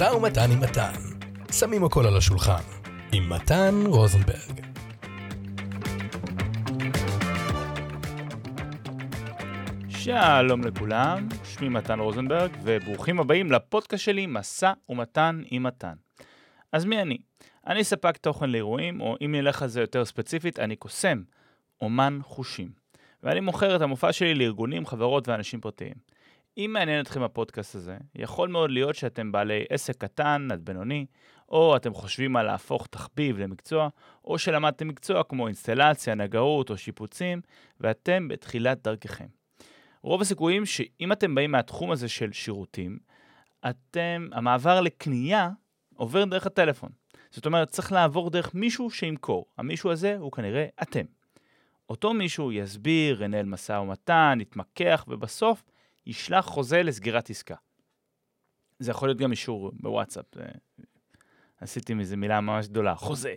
משא ומתן עם מתן. שמים הכל על השולחן. עם מתן רוזנברג. שלום לכולם, שמי מתן רוזנברג, וברוכים הבאים לפודקאסט שלי, משא ומתן עם מתן. אז מי אני? אני ספק תוכן לאירועים, או אם נלך על זה יותר ספציפית, אני קוסם, אומן חושים. ואני מוכר את המופע שלי לארגונים, חברות ואנשים פרטיים. אם מעניין אתכם הפודקאסט הזה, יכול מאוד להיות שאתם בעלי עסק קטן עד בינוני, או אתם חושבים על להפוך תחביב למקצוע, או שלמדתם מקצוע כמו אינסטלציה, נגרות או שיפוצים, ואתם בתחילת דרככם. רוב הסיכויים שאם אתם באים מהתחום הזה של שירותים, אתם, המעבר לקנייה עובר דרך הטלפון. זאת אומרת, צריך לעבור דרך מישהו שימכור. המישהו הזה הוא כנראה אתם. אותו מישהו יסביר, ינהל משא ומתן, יתמקח, ובסוף ישלח חוזה לסגירת עסקה. זה יכול להיות גם אישור בוואטסאפ, עשיתי מזה מילה ממש גדולה, חוזה.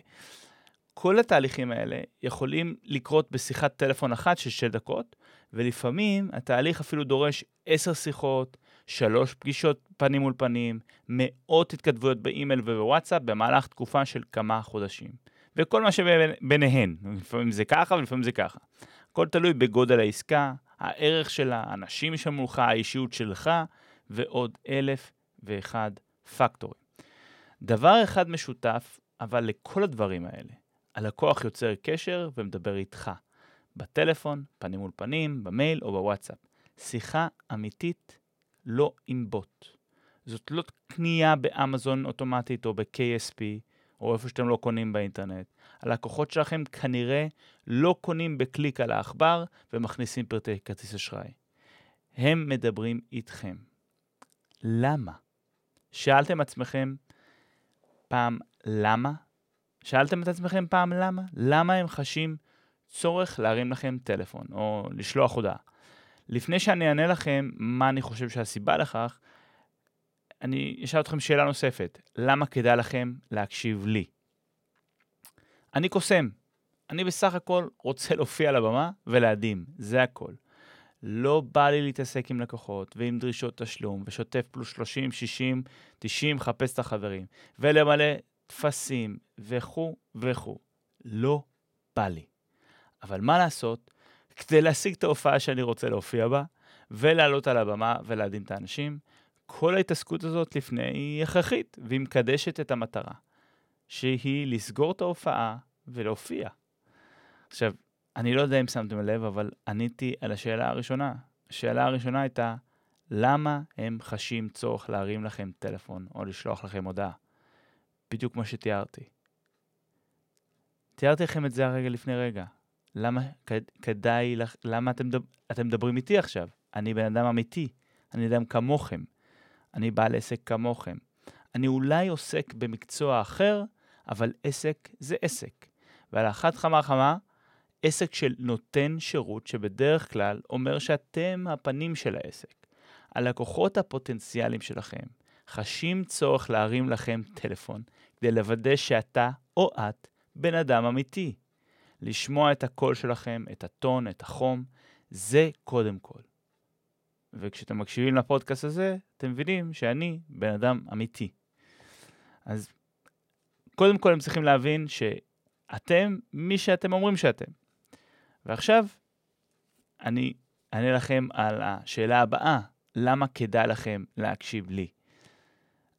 כל התהליכים האלה יכולים לקרות בשיחת טלפון אחת של שתי דקות, ולפעמים התהליך אפילו דורש עשר שיחות, שלוש פגישות פנים מול פנים, מאות התכתבויות באימייל ובוואטסאפ במהלך תקופה של כמה חודשים. וכל מה שביניהן, לפעמים זה ככה ולפעמים זה ככה. הכל תלוי בגודל העסקה, הערך של האנשים שמולך, האישיות שלך, ועוד אלף ואחד פקטורים. דבר אחד משותף, אבל לכל הדברים האלה, הלקוח יוצר קשר ומדבר איתך. בטלפון, פנים מול פנים, במייל או בוואטסאפ. שיחה אמיתית, לא עם בוט. זאת לא קנייה באמזון אוטומטית או ב-KSP, או איפה שאתם לא קונים באינטרנט. הלקוחות שלכם כנראה לא קונים בקליק על העכבר ומכניסים פרטי כרטיס אשראי. הם מדברים איתכם. למה? שאלתם עצמכם פעם למה? שאלתם את עצמכם פעם למה? למה הם חשים צורך להרים לכם טלפון או לשלוח הודעה? לפני שאני אענה לכם מה אני חושב שהסיבה לכך, אני אשאל אתכם שאלה נוספת. למה כדאי לכם להקשיב לי? אני קוסם. אני בסך הכל רוצה להופיע על הבמה ולהדהים, זה הכל. לא בא לי להתעסק עם לקוחות ועם דרישות תשלום ושוטף פלוס 30, 60, 90, חפש את החברים ולמלא טפסים וכו' וכו'. לא בא לי. אבל מה לעשות, כדי להשיג את ההופעה שאני רוצה להופיע בה ולעלות על הבמה ולהדהים את האנשים, כל ההתעסקות הזאת לפני היא הכרחית והיא מקדשת את המטרה, שהיא לסגור את ההופעה ולהופיע. עכשיו, אני לא יודע אם שמתם לב, אבל עניתי על השאלה הראשונה. השאלה הראשונה הייתה, למה הם חשים צורך להרים לכם טלפון או לשלוח לכם הודעה? בדיוק כמו שתיארתי. תיארתי לכם את זה הרגע לפני רגע. למה כדאי, למה אתם, אתם מדברים איתי עכשיו? אני בן אדם אמיתי, אני אדם כמוכם, אני בעל עסק כמוכם. אני אולי עוסק במקצוע אחר, אבל עסק זה עסק. ועל אחת כמה וכמה, עסק של נותן שירות שבדרך כלל אומר שאתם הפנים של העסק. הלקוחות הפוטנציאליים שלכם חשים צורך להרים לכם טלפון כדי לוודא שאתה או את בן אדם אמיתי. לשמוע את הקול שלכם, את הטון, את החום, זה קודם כל. וכשאתם מקשיבים לפודקאסט הזה, אתם מבינים שאני בן אדם אמיתי. אז קודם כל הם צריכים להבין שאתם מי שאתם אומרים שאתם. ועכשיו, אני אענה לכם על השאלה הבאה, למה כדאי לכם להקשיב לי?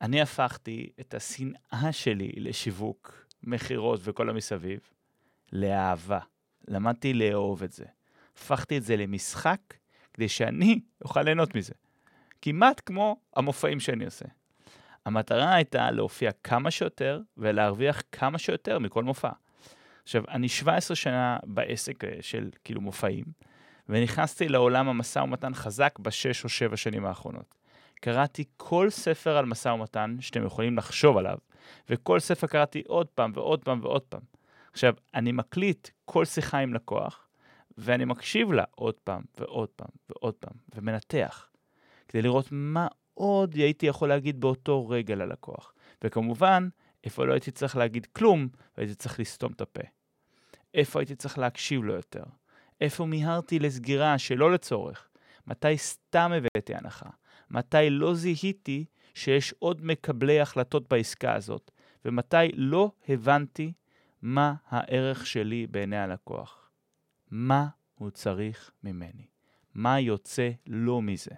אני הפכתי את השנאה שלי לשיווק, מכירות וכל המסביב, לאהבה. למדתי לאהוב את זה. הפכתי את זה למשחק כדי שאני אוכל ליהנות מזה. כמעט כמו המופעים שאני עושה. המטרה הייתה להופיע כמה שיותר ולהרוויח כמה שיותר מכל מופע. עכשיו, אני 17 שנה בעסק אה, של כאילו מופעים, ונכנסתי לעולם המשא ומתן חזק בשש או שבע שנים האחרונות. קראתי כל ספר על משא ומתן שאתם יכולים לחשוב עליו, וכל ספר קראתי עוד פעם ועוד פעם ועוד פעם. עכשיו, אני מקליט כל שיחה עם לקוח, ואני מקשיב לה עוד פעם ועוד פעם ועוד פעם, ומנתח, כדי לראות מה עוד הייתי יכול להגיד באותו רגע ללקוח. וכמובן, איפה לא הייתי צריך להגיד כלום, והייתי צריך לסתום את הפה. איפה הייתי צריך להקשיב לו יותר. איפה מיהרתי לסגירה שלא לצורך. מתי סתם הבאתי הנחה. מתי לא זיהיתי שיש עוד מקבלי החלטות בעסקה הזאת, ומתי לא הבנתי מה הערך שלי בעיני הלקוח. מה הוא צריך ממני? מה יוצא לו מזה?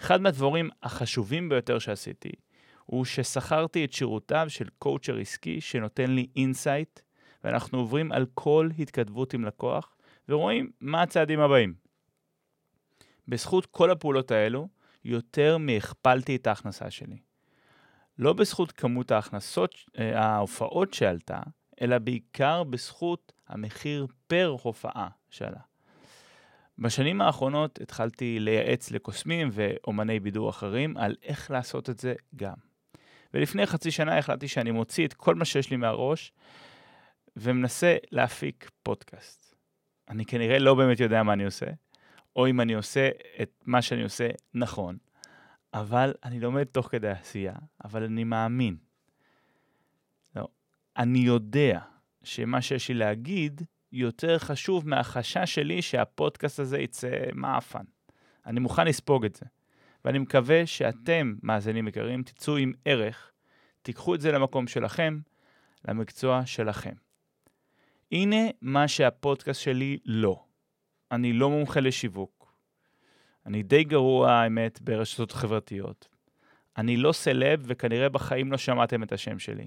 אחד מהדברים החשובים ביותר שעשיתי, הוא ששכרתי את שירותיו של קואוצ'ר עסקי שנותן לי insight, ואנחנו עוברים על כל התכתבות עם לקוח, ורואים מה הצעדים הבאים. בזכות כל הפעולות האלו, יותר מהכפלתי את ההכנסה שלי. לא בזכות כמות ההכנסות, אה, ההופעות שעלתה, אלא בעיקר בזכות המחיר פר הופעה שעלה. בשנים האחרונות התחלתי לייעץ לקוסמים ואומני בידור אחרים על איך לעשות את זה גם. ולפני חצי שנה החלטתי שאני מוציא את כל מה שיש לי מהראש ומנסה להפיק פודקאסט. אני כנראה לא באמת יודע מה אני עושה, או אם אני עושה את מה שאני עושה נכון, אבל אני לומד תוך כדי עשייה, אבל אני מאמין. לא, אני יודע שמה שיש לי להגיד יותר חשוב מהחשש שלי שהפודקאסט הזה יצא מעפן. אני מוכן לספוג את זה. ואני מקווה שאתם, מאזינים יקרים, תצאו עם ערך, תיקחו את זה למקום שלכם, למקצוע שלכם. הנה מה שהפודקאסט שלי לא. אני לא מומחה לשיווק. אני די גרוע, האמת, ברשתות חברתיות. אני לא סלב, וכנראה בחיים לא שמעתם את השם שלי.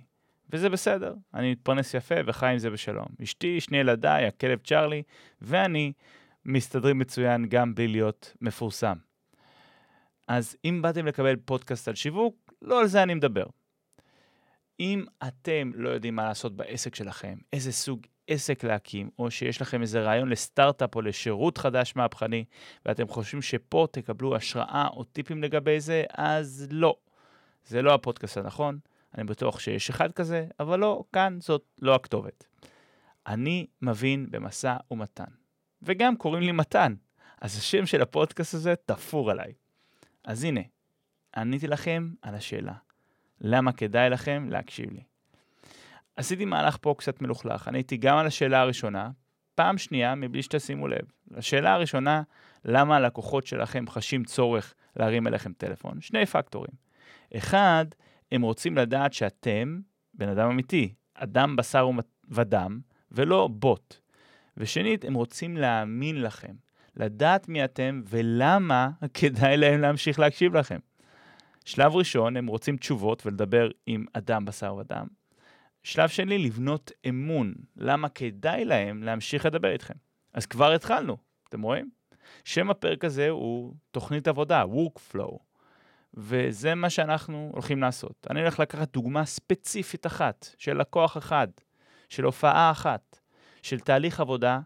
וזה בסדר, אני מתפרנס יפה וחי עם זה בשלום. אשתי, שני ילדיי, הכלב צ'רלי, ואני מסתדרים מצוין גם בלי להיות מפורסם. אז אם באתם לקבל פודקאסט על שיווק, לא על זה אני מדבר. אם אתם לא יודעים מה לעשות בעסק שלכם, איזה סוג עסק להקים, או שיש לכם איזה רעיון לסטארט-אפ או לשירות חדש מהפכני, ואתם חושבים שפה תקבלו השראה או טיפים לגבי זה, אז לא. זה לא הפודקאסט הנכון. אני בטוח שיש אחד כזה, אבל לא, כאן זאת לא הכתובת. אני מבין במשא ומתן. וגם קוראים לי מתן, אז השם של הפודקאסט הזה תפור עליי. אז הנה, עניתי לכם על השאלה. למה כדאי לכם להקשיב לי? עשיתי מהלך פה קצת מלוכלך. עניתי גם על השאלה הראשונה, פעם שנייה, מבלי שתשימו לב. לשאלה הראשונה, למה הלקוחות שלכם חשים צורך להרים אליכם טלפון? שני פקטורים. אחד, הם רוצים לדעת שאתם בן אדם אמיתי, אדם בשר ודם, ולא בוט. ושנית, הם רוצים להאמין לכם, לדעת מי אתם ולמה כדאי להם להמשיך להקשיב לכם. שלב ראשון, הם רוצים תשובות ולדבר עם אדם בשר ודם. שלב שני, לבנות אמון, למה כדאי להם להמשיך לדבר איתכם. אז כבר התחלנו, אתם רואים? שם הפרק הזה הוא תוכנית עבודה, Workflow. וזה מה שאנחנו הולכים לעשות. אני הולך לקחת דוגמה ספציפית אחת, של לקוח אחד, של הופעה אחת, של תהליך עבודה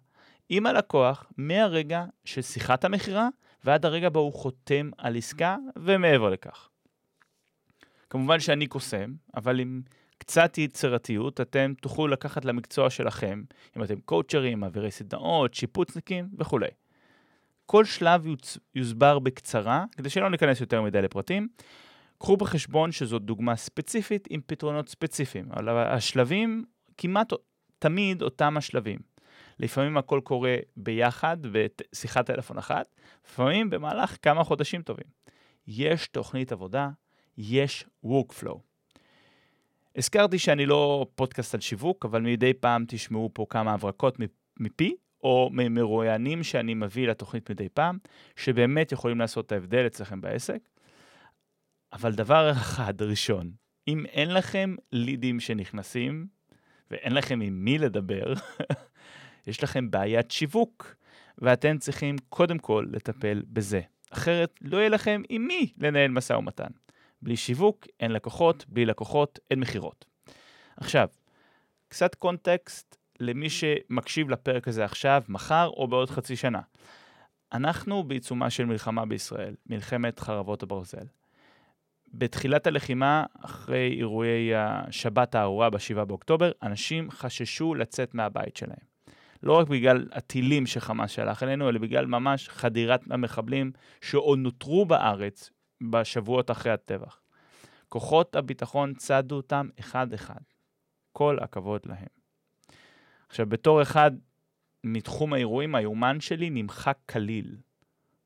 עם הלקוח מהרגע של שיחת המכירה ועד הרגע בו הוא חותם על עסקה ומעבר לכך. כמובן שאני קוסם, אבל עם קצת יצירתיות אתם תוכלו לקחת למקצוע שלכם, אם אתם קואוצ'רים, מעבירי סדנאות, שיפוצניקים וכולי. כל שלב יוסבר בקצרה, כדי שלא ניכנס יותר מדי לפרטים. קחו בחשבון שזאת דוגמה ספציפית עם פתרונות ספציפיים, אבל השלבים כמעט תמיד אותם השלבים. לפעמים הכל קורה ביחד בשיחת טלפון אחת, לפעמים במהלך כמה חודשים טובים. יש תוכנית עבודה, יש workflow. הזכרתי שאני לא פודקאסט על שיווק, אבל מדי פעם תשמעו פה כמה הברקות מפי, או ממרואיינים שאני מביא לתוכנית מדי פעם, שבאמת יכולים לעשות את ההבדל אצלכם בעסק. אבל דבר אחד ראשון, אם אין לכם לידים שנכנסים, ואין לכם עם מי לדבר, יש לכם בעיית שיווק, ואתם צריכים קודם כל לטפל בזה. אחרת לא יהיה לכם עם מי לנהל משא ומתן. בלי שיווק, אין לקוחות, בלי לקוחות, אין מכירות. עכשיו, קצת קונטקסט למי שמקשיב לפרק הזה עכשיו, מחר או בעוד חצי שנה. אנחנו בעיצומה של מלחמה בישראל, מלחמת חרבות הברזל. בתחילת הלחימה, אחרי אירועי השבת הארורה ב-7 באוקטובר, אנשים חששו לצאת מהבית שלהם. לא רק בגלל הטילים שחמאס שלח אלינו, אלא בגלל ממש חדירת המחבלים שעוד נותרו בארץ בשבועות אחרי הטבח. כוחות הביטחון צדו אותם אחד-אחד. כל הכבוד להם. עכשיו, בתור אחד מתחום האירועים, היומן שלי נמחק כליל.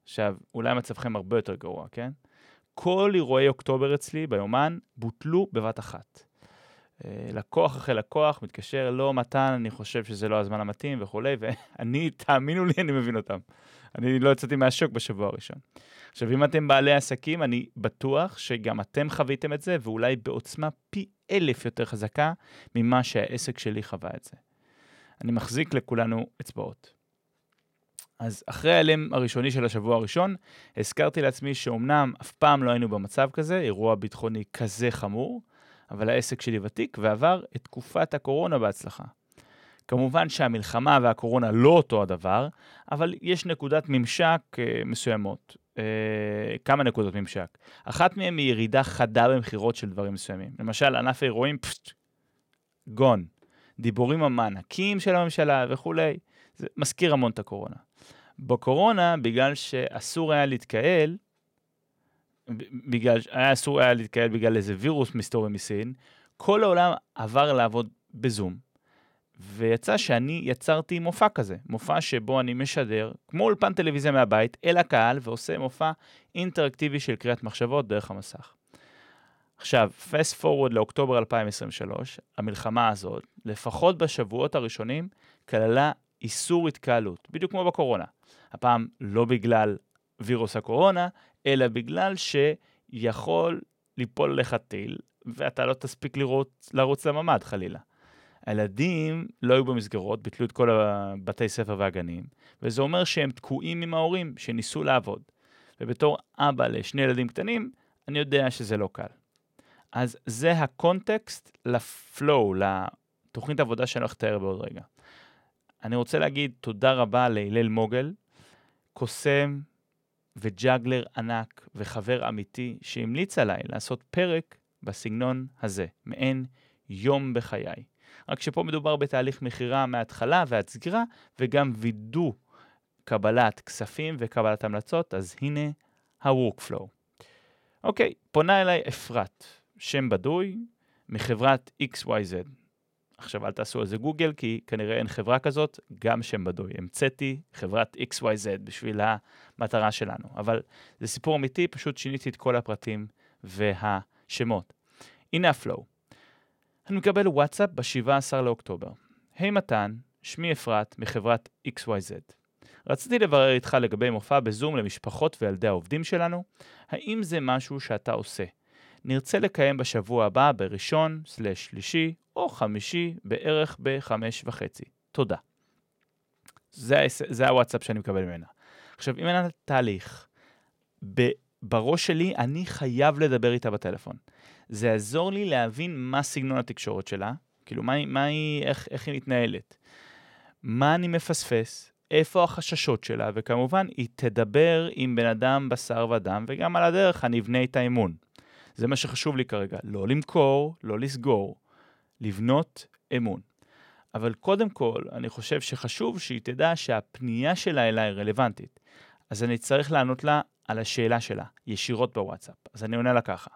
עכשיו, אולי מצבכם הרבה יותר גרוע, כן? כל אירועי אוקטובר אצלי ביומן בוטלו בבת אחת. אה, לקוח אחרי לקוח מתקשר, לא, מתן, אני חושב שזה לא הזמן המתאים וכולי, ואני, תאמינו לי, אני מבין אותם. אני לא יצאתי מהשוק בשבוע הראשון. עכשיו, אם אתם בעלי עסקים, אני בטוח שגם אתם חוויתם את זה, ואולי בעוצמה פי אלף יותר חזקה ממה שהעסק שלי חווה את זה. אני מחזיק לכולנו אצבעות. אז אחרי ההלם הראשוני של השבוע הראשון, הזכרתי לעצמי שאומנם אף פעם לא היינו במצב כזה, אירוע ביטחוני כזה חמור, אבל העסק שלי ותיק ועבר את תקופת הקורונה בהצלחה. כמובן שהמלחמה והקורונה לא אותו הדבר, אבל יש נקודת ממשק uh, מסוימות. Uh, כמה נקודות ממשק. אחת מהן היא ירידה חדה במכירות של דברים מסוימים. למשל, ענף האירועים, פשט, גון. דיבורים המענקים של הממשלה וכולי. זה מזכיר המון את הקורונה. בקורונה, בגלל שאסור היה להתקהל, בגלל, היה אסור היה להתקהל בגלל איזה וירוס מסתורי מסין, כל העולם עבר לעבוד בזום. ויצא שאני יצרתי מופע כזה, מופע שבו אני משדר, כמו אולפן טלוויזיה מהבית, אל הקהל, ועושה מופע אינטראקטיבי של קריאת מחשבות דרך המסך. עכשיו, fast forward לאוקטובר 2023, המלחמה הזאת, לפחות בשבועות הראשונים, כללה איסור התקהלות, בדיוק כמו בקורונה. הפעם לא בגלל וירוס הקורונה, אלא בגלל שיכול ליפול לך טיל, ואתה לא תספיק לרוץ, לרוץ לממ"ד חלילה. הילדים לא היו במסגרות, ביטלו את כל הבתי ספר והגנים, וזה אומר שהם תקועים עם ההורים שניסו לעבוד. ובתור אבא לשני ילדים קטנים, אני יודע שזה לא קל. אז זה הקונטקסט לפלואו, לתוכנית עבודה שאני הולך לתאר בעוד רגע. אני רוצה להגיד תודה רבה להלל מוגל, קוסם וג'אגלר ענק וחבר אמיתי שהמליץ עליי לעשות פרק בסגנון הזה, מעין יום בחיי. רק שפה מדובר בתהליך מכירה מההתחלה ועד סגירה, וגם וידוא קבלת כספים וקבלת המלצות, אז הנה ה-workflow. אוקיי, פונה אליי אפרת, שם בדוי, מחברת XYZ. עכשיו, אל תעשו על זה גוגל, כי כנראה אין חברה כזאת, גם שם בדוי. המצאתי חברת XYZ בשביל המטרה שלנו. אבל זה סיפור אמיתי, פשוט שיניתי את כל הפרטים והשמות. הנה הפלואו. אני מקבל וואטסאפ ב-17 לאוקטובר. היי hey, מתן, שמי אפרת מחברת XYZ. רציתי לברר איתך לגבי מופע בזום למשפחות וילדי העובדים שלנו, האם זה משהו שאתה עושה? נרצה לקיים בשבוע הבא בראשון, סלש שלישי, או חמישי, בערך בחמש וחצי. תודה. זה, זה הוואטסאפ שאני מקבל ממנה. עכשיו, אם אין תהליך, בראש שלי אני חייב לדבר איתה בטלפון. זה יעזור לי להבין מה סגנון התקשורת שלה, כאילו, מה, מה היא, איך, איך היא מתנהלת. מה אני מפספס, איפה החששות שלה, וכמובן, היא תדבר עם בן אדם בשר ודם, וגם על הדרך אני אבנה את האמון. זה מה שחשוב לי כרגע, לא למכור, לא לסגור, לבנות אמון. אבל קודם כל, אני חושב שחשוב שהיא תדע שהפנייה שלה אליי רלוונטית. אז אני צריך לענות לה על השאלה שלה, ישירות בוואטסאפ. אז אני עונה לה ככה: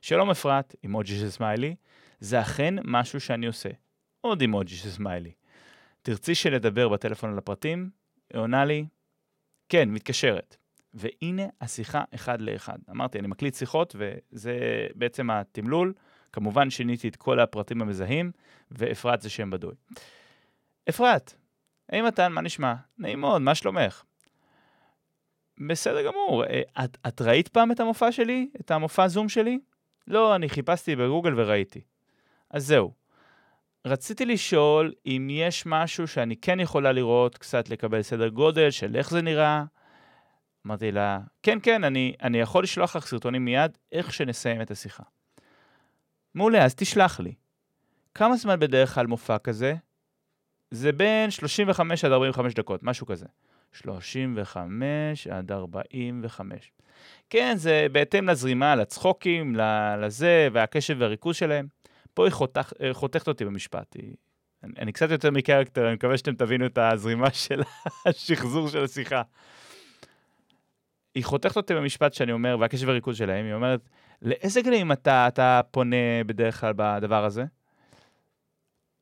שלום אפרת, אימוג'י של סמיילי, זה אכן משהו שאני עושה. עוד אימוג'י של סמיילי. תרצי שנדבר בטלפון על הפרטים? היא עונה לי, כן, מתקשרת. והנה השיחה אחד לאחד. אמרתי, אני מקליט שיחות, וזה בעצם התמלול. כמובן שיניתי את כל הפרטים המזהים, ואפרת זה שם בדוי. אפרת, היי מתן, מה נשמע? נעים מאוד, מה שלומך? בסדר גמור. אה, את, את ראית פעם את המופע שלי? את המופע זום שלי? לא, אני חיפשתי בגוגל וראיתי. אז זהו. רציתי לשאול אם יש משהו שאני כן יכולה לראות, קצת לקבל סדר גודל של איך זה נראה. אמרתי לה, כן, כן, אני, אני יכול לשלוח לך סרטונים מיד, איך שנסיים את השיחה. מעולה, אז תשלח לי. כמה זמן בדרך כלל מופע כזה? זה בין 35 עד 45 דקות, משהו כזה. 35 עד 45. כן, זה בהתאם לזרימה, לצחוקים, לזה, והקשב והריכוז שלהם. פה היא חותך, אה, חותכת אותי במשפט. היא... אני, אני קצת יותר מקרקטר, אני מקווה שאתם תבינו את הזרימה של השחזור של השיחה. היא חותכת אותי במשפט שאני אומר, והקשב והריכוז שלהם, היא אומרת, לאיזה גלים אתה, אתה פונה בדרך כלל בדבר הזה?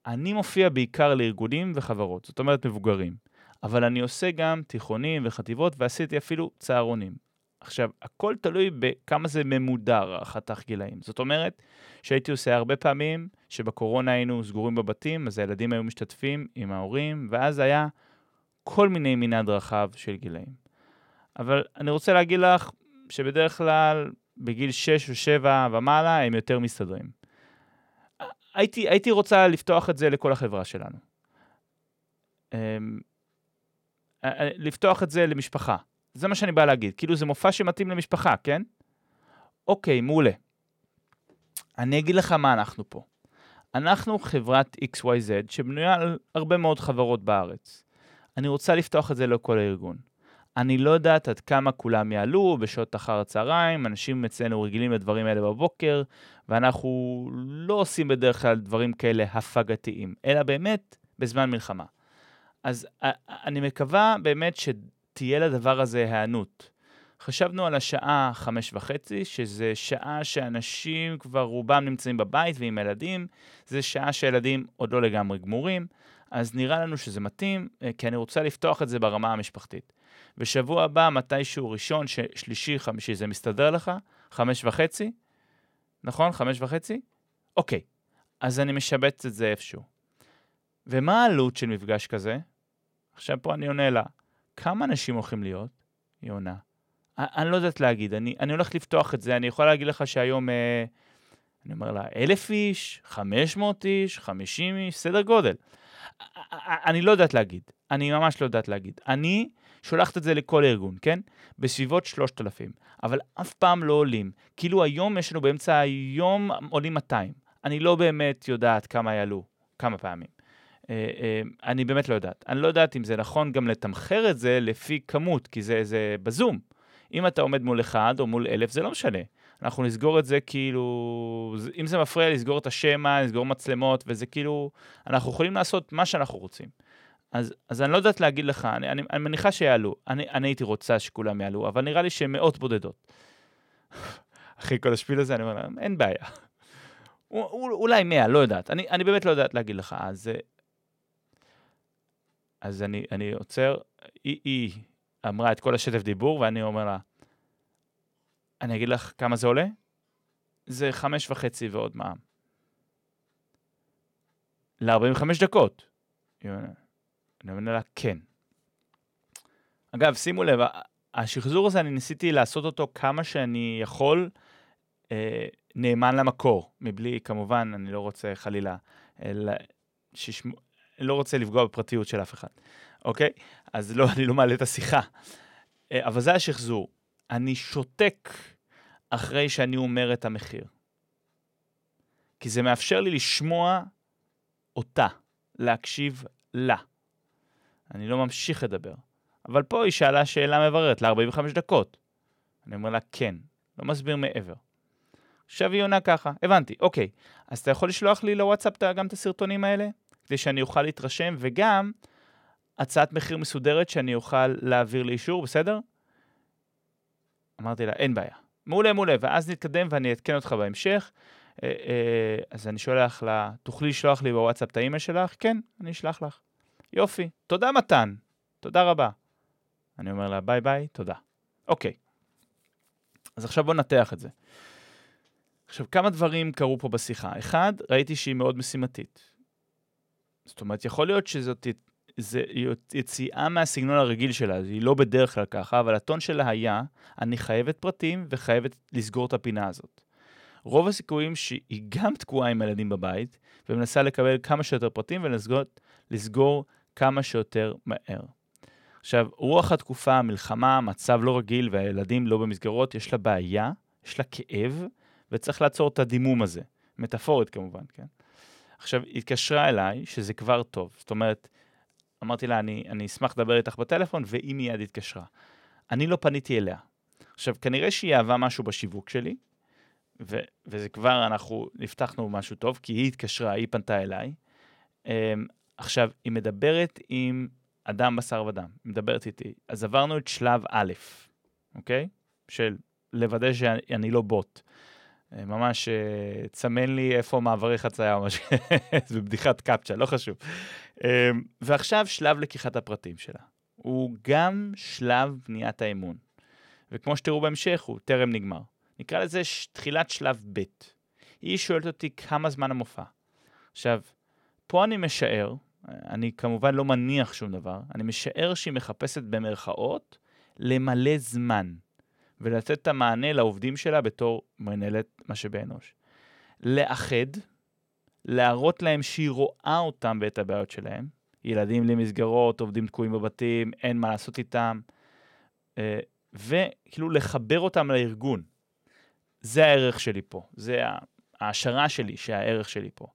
אני מופיע בעיקר לארגונים וחברות, זאת אומרת מבוגרים, אבל אני עושה גם תיכונים וחטיבות, ועשיתי אפילו צהרונים. עכשיו, הכל תלוי בכמה זה ממודר, החתך גילאים. זאת אומרת, שהייתי עושה הרבה פעמים, שבקורונה היינו סגורים בבתים, אז הילדים היו משתתפים עם ההורים, ואז היה כל מיני מנעד רחב של גילאים. אבל אני רוצה להגיד לך שבדרך כלל בגיל 6 או 7 ומעלה הם יותר מסתדרים. הייתי, הייתי רוצה לפתוח את זה לכל החברה שלנו. אמ, לפתוח את זה למשפחה. זה מה שאני בא להגיד. כאילו זה מופע שמתאים למשפחה, כן? אוקיי, מעולה. אני אגיד לך מה אנחנו פה. אנחנו חברת XYZ שבנויה על הרבה מאוד חברות בארץ. אני רוצה לפתוח את זה לכל הארגון. אני לא יודעת עד כמה כולם יעלו בשעות אחר הצהריים, אנשים אצלנו רגילים לדברים האלה בבוקר, ואנחנו לא עושים בדרך כלל דברים כאלה הפגתיים, אלא באמת בזמן מלחמה. אז אני מקווה באמת שתהיה לדבר הזה היענות. חשבנו על השעה חמש וחצי, שזה שעה שאנשים כבר רובם נמצאים בבית ועם ילדים, זה שעה שילדים עוד לא לגמרי גמורים, אז נראה לנו שזה מתאים, אה, כי אני רוצה לפתוח את זה ברמה המשפחתית. ושבוע הבא, מתישהו ראשון, ש... שלישי, חמישי, זה מסתדר לך? חמש וחצי? נכון? חמש וחצי? אוקיי, אז אני משבץ את זה איפשהו. ומה העלות של מפגש כזה? עכשיו פה אני עונה לה, כמה אנשים הולכים להיות? היא עונה. אני לא יודעת להגיד, אני, אני הולך לפתוח את זה, אני יכול להגיד לך שהיום, אה, אני אומר לה, אלף איש, חמש מאות איש, חמישים איש, סדר גודל. אני לא יודעת להגיד, אני ממש לא יודעת להגיד. אני שולחת את זה לכל ארגון, כן? בסביבות 3,000, אבל אף פעם לא עולים. כאילו היום יש לנו באמצע היום עולים 200. אני לא באמת יודעת כמה יעלו, כמה פעמים. אה, אה, אני באמת לא יודעת. אני לא יודעת אם זה נכון גם לתמחר את זה לפי כמות, כי זה, זה בזום. אם אתה עומד מול אחד או מול אלף, זה לא משנה. אנחנו נסגור את זה כאילו, אם זה מפריע, לסגור את השמע, לסגור מצלמות, וזה כאילו, אנחנו יכולים לעשות מה שאנחנו רוצים. אז, אז אני לא יודעת להגיד לך, אני, אני, אני מניחה שיעלו, אני, אני הייתי רוצה שכולם יעלו, אבל נראה לי שהן מאות בודדות. אחרי כל השפיל הזה, אני אומר להם, אין בעיה. אולי מאה, לא יודעת. אני, אני באמת לא יודעת להגיד לך. אז, אז אני, אני עוצר, היא, היא אמרה את כל השטף דיבור, ואני אומר לה, אני אגיד לך כמה זה עולה? זה חמש וחצי ועוד מע"מ. ל-45 דקות. אני אומר לה, כן. אגב, שימו לב, השחזור הזה, אני ניסיתי לעשות אותו כמה שאני יכול אה, נאמן למקור, מבלי, כמובן, אני לא רוצה חלילה, אלא, שישמו, לא רוצה לפגוע בפרטיות של אף אחד, אוקיי? אז לא, אני לא מעלה את השיחה. אה, אבל זה השחזור. אני שותק אחרי שאני אומר את המחיר. כי זה מאפשר לי לשמוע אותה, להקשיב לה. אני לא ממשיך לדבר. אבל פה היא שאלה שאלה מבררת, ל-45 דקות. אני אומר לה, כן, לא מסביר מעבר. עכשיו היא עונה ככה, הבנתי, אוקיי, אז אתה יכול לשלוח לי לוואטסאפ גם את הסרטונים האלה? כדי שאני אוכל להתרשם, וגם הצעת מחיר מסודרת שאני אוכל להעביר לאישור, בסדר? אמרתי לה, אין בעיה. מעולה, מעולה, ואז נתקדם ואני אעדכן אותך בהמשך. אה, אה, אז אני שולח לה, תוכלי לשלוח לי בוואטסאפ את האימייל שלך? כן, אני אשלח לך. יופי, תודה מתן, תודה רבה. אני אומר לה ביי ביי, תודה. אוקיי, אז עכשיו בוא ננתח את זה. עכשיו, כמה דברים קרו פה בשיחה. אחד, ראיתי שהיא מאוד משימתית. זאת אומרת, יכול להיות שזאת זה יציאה מהסגנון הרגיל שלה, היא לא בדרך כלל ככה, אבל הטון שלה היה, אני חייבת פרטים וחייבת לסגור את הפינה הזאת. רוב הסיכויים שהיא גם תקועה עם הילדים בבית, ומנסה לקבל כמה שיותר פרטים ולסגור כמה שיותר מהר. עכשיו, רוח התקופה, המלחמה, מצב לא רגיל והילדים לא במסגרות, יש לה בעיה, יש לה כאב, וצריך לעצור את הדימום הזה. מטאפורית כמובן, כן? עכשיו, היא התקשרה אליי, שזה כבר טוב. זאת אומרת, אמרתי לה, אני, אני אשמח לדבר איתך בטלפון, והיא מיד התקשרה. אני לא פניתי אליה. עכשיו, כנראה שהיא אהבה משהו בשיווק שלי, ו, וזה כבר, אנחנו נפתחנו משהו טוב, כי היא התקשרה, היא פנתה אליי. עכשיו, היא מדברת עם אדם בשר ודם, היא מדברת איתי. אז עברנו את שלב א', אוקיי? של לוודא שאני לא בוט. אה, ממש אה, צמן לי איפה מעברי חצייה או משהו, זה בדיחת קפצ'ה, לא חשוב. אה, ועכשיו שלב לקיחת הפרטים שלה. הוא גם שלב בניית האמון. וכמו שתראו בהמשך, הוא טרם נגמר. נקרא לזה. תחילת שלב ב'. היא שואלת אותי כמה זמן המופע. עכשיו, פה אני משער, אני כמובן לא מניח שום דבר, אני משער שהיא מחפשת במרכאות למלא זמן, ולתת את המענה לעובדים שלה בתור מנהלת משאבי אנוש. לאחד, להראות להם שהיא רואה אותם ואת הבעיות שלהם. ילדים בלי מסגרות, עובדים תקועים בבתים, אין מה לעשות איתם. אה, וכאילו לחבר אותם לארגון. זה הערך שלי פה, זה ההשערה שלי שהערך שלי פה.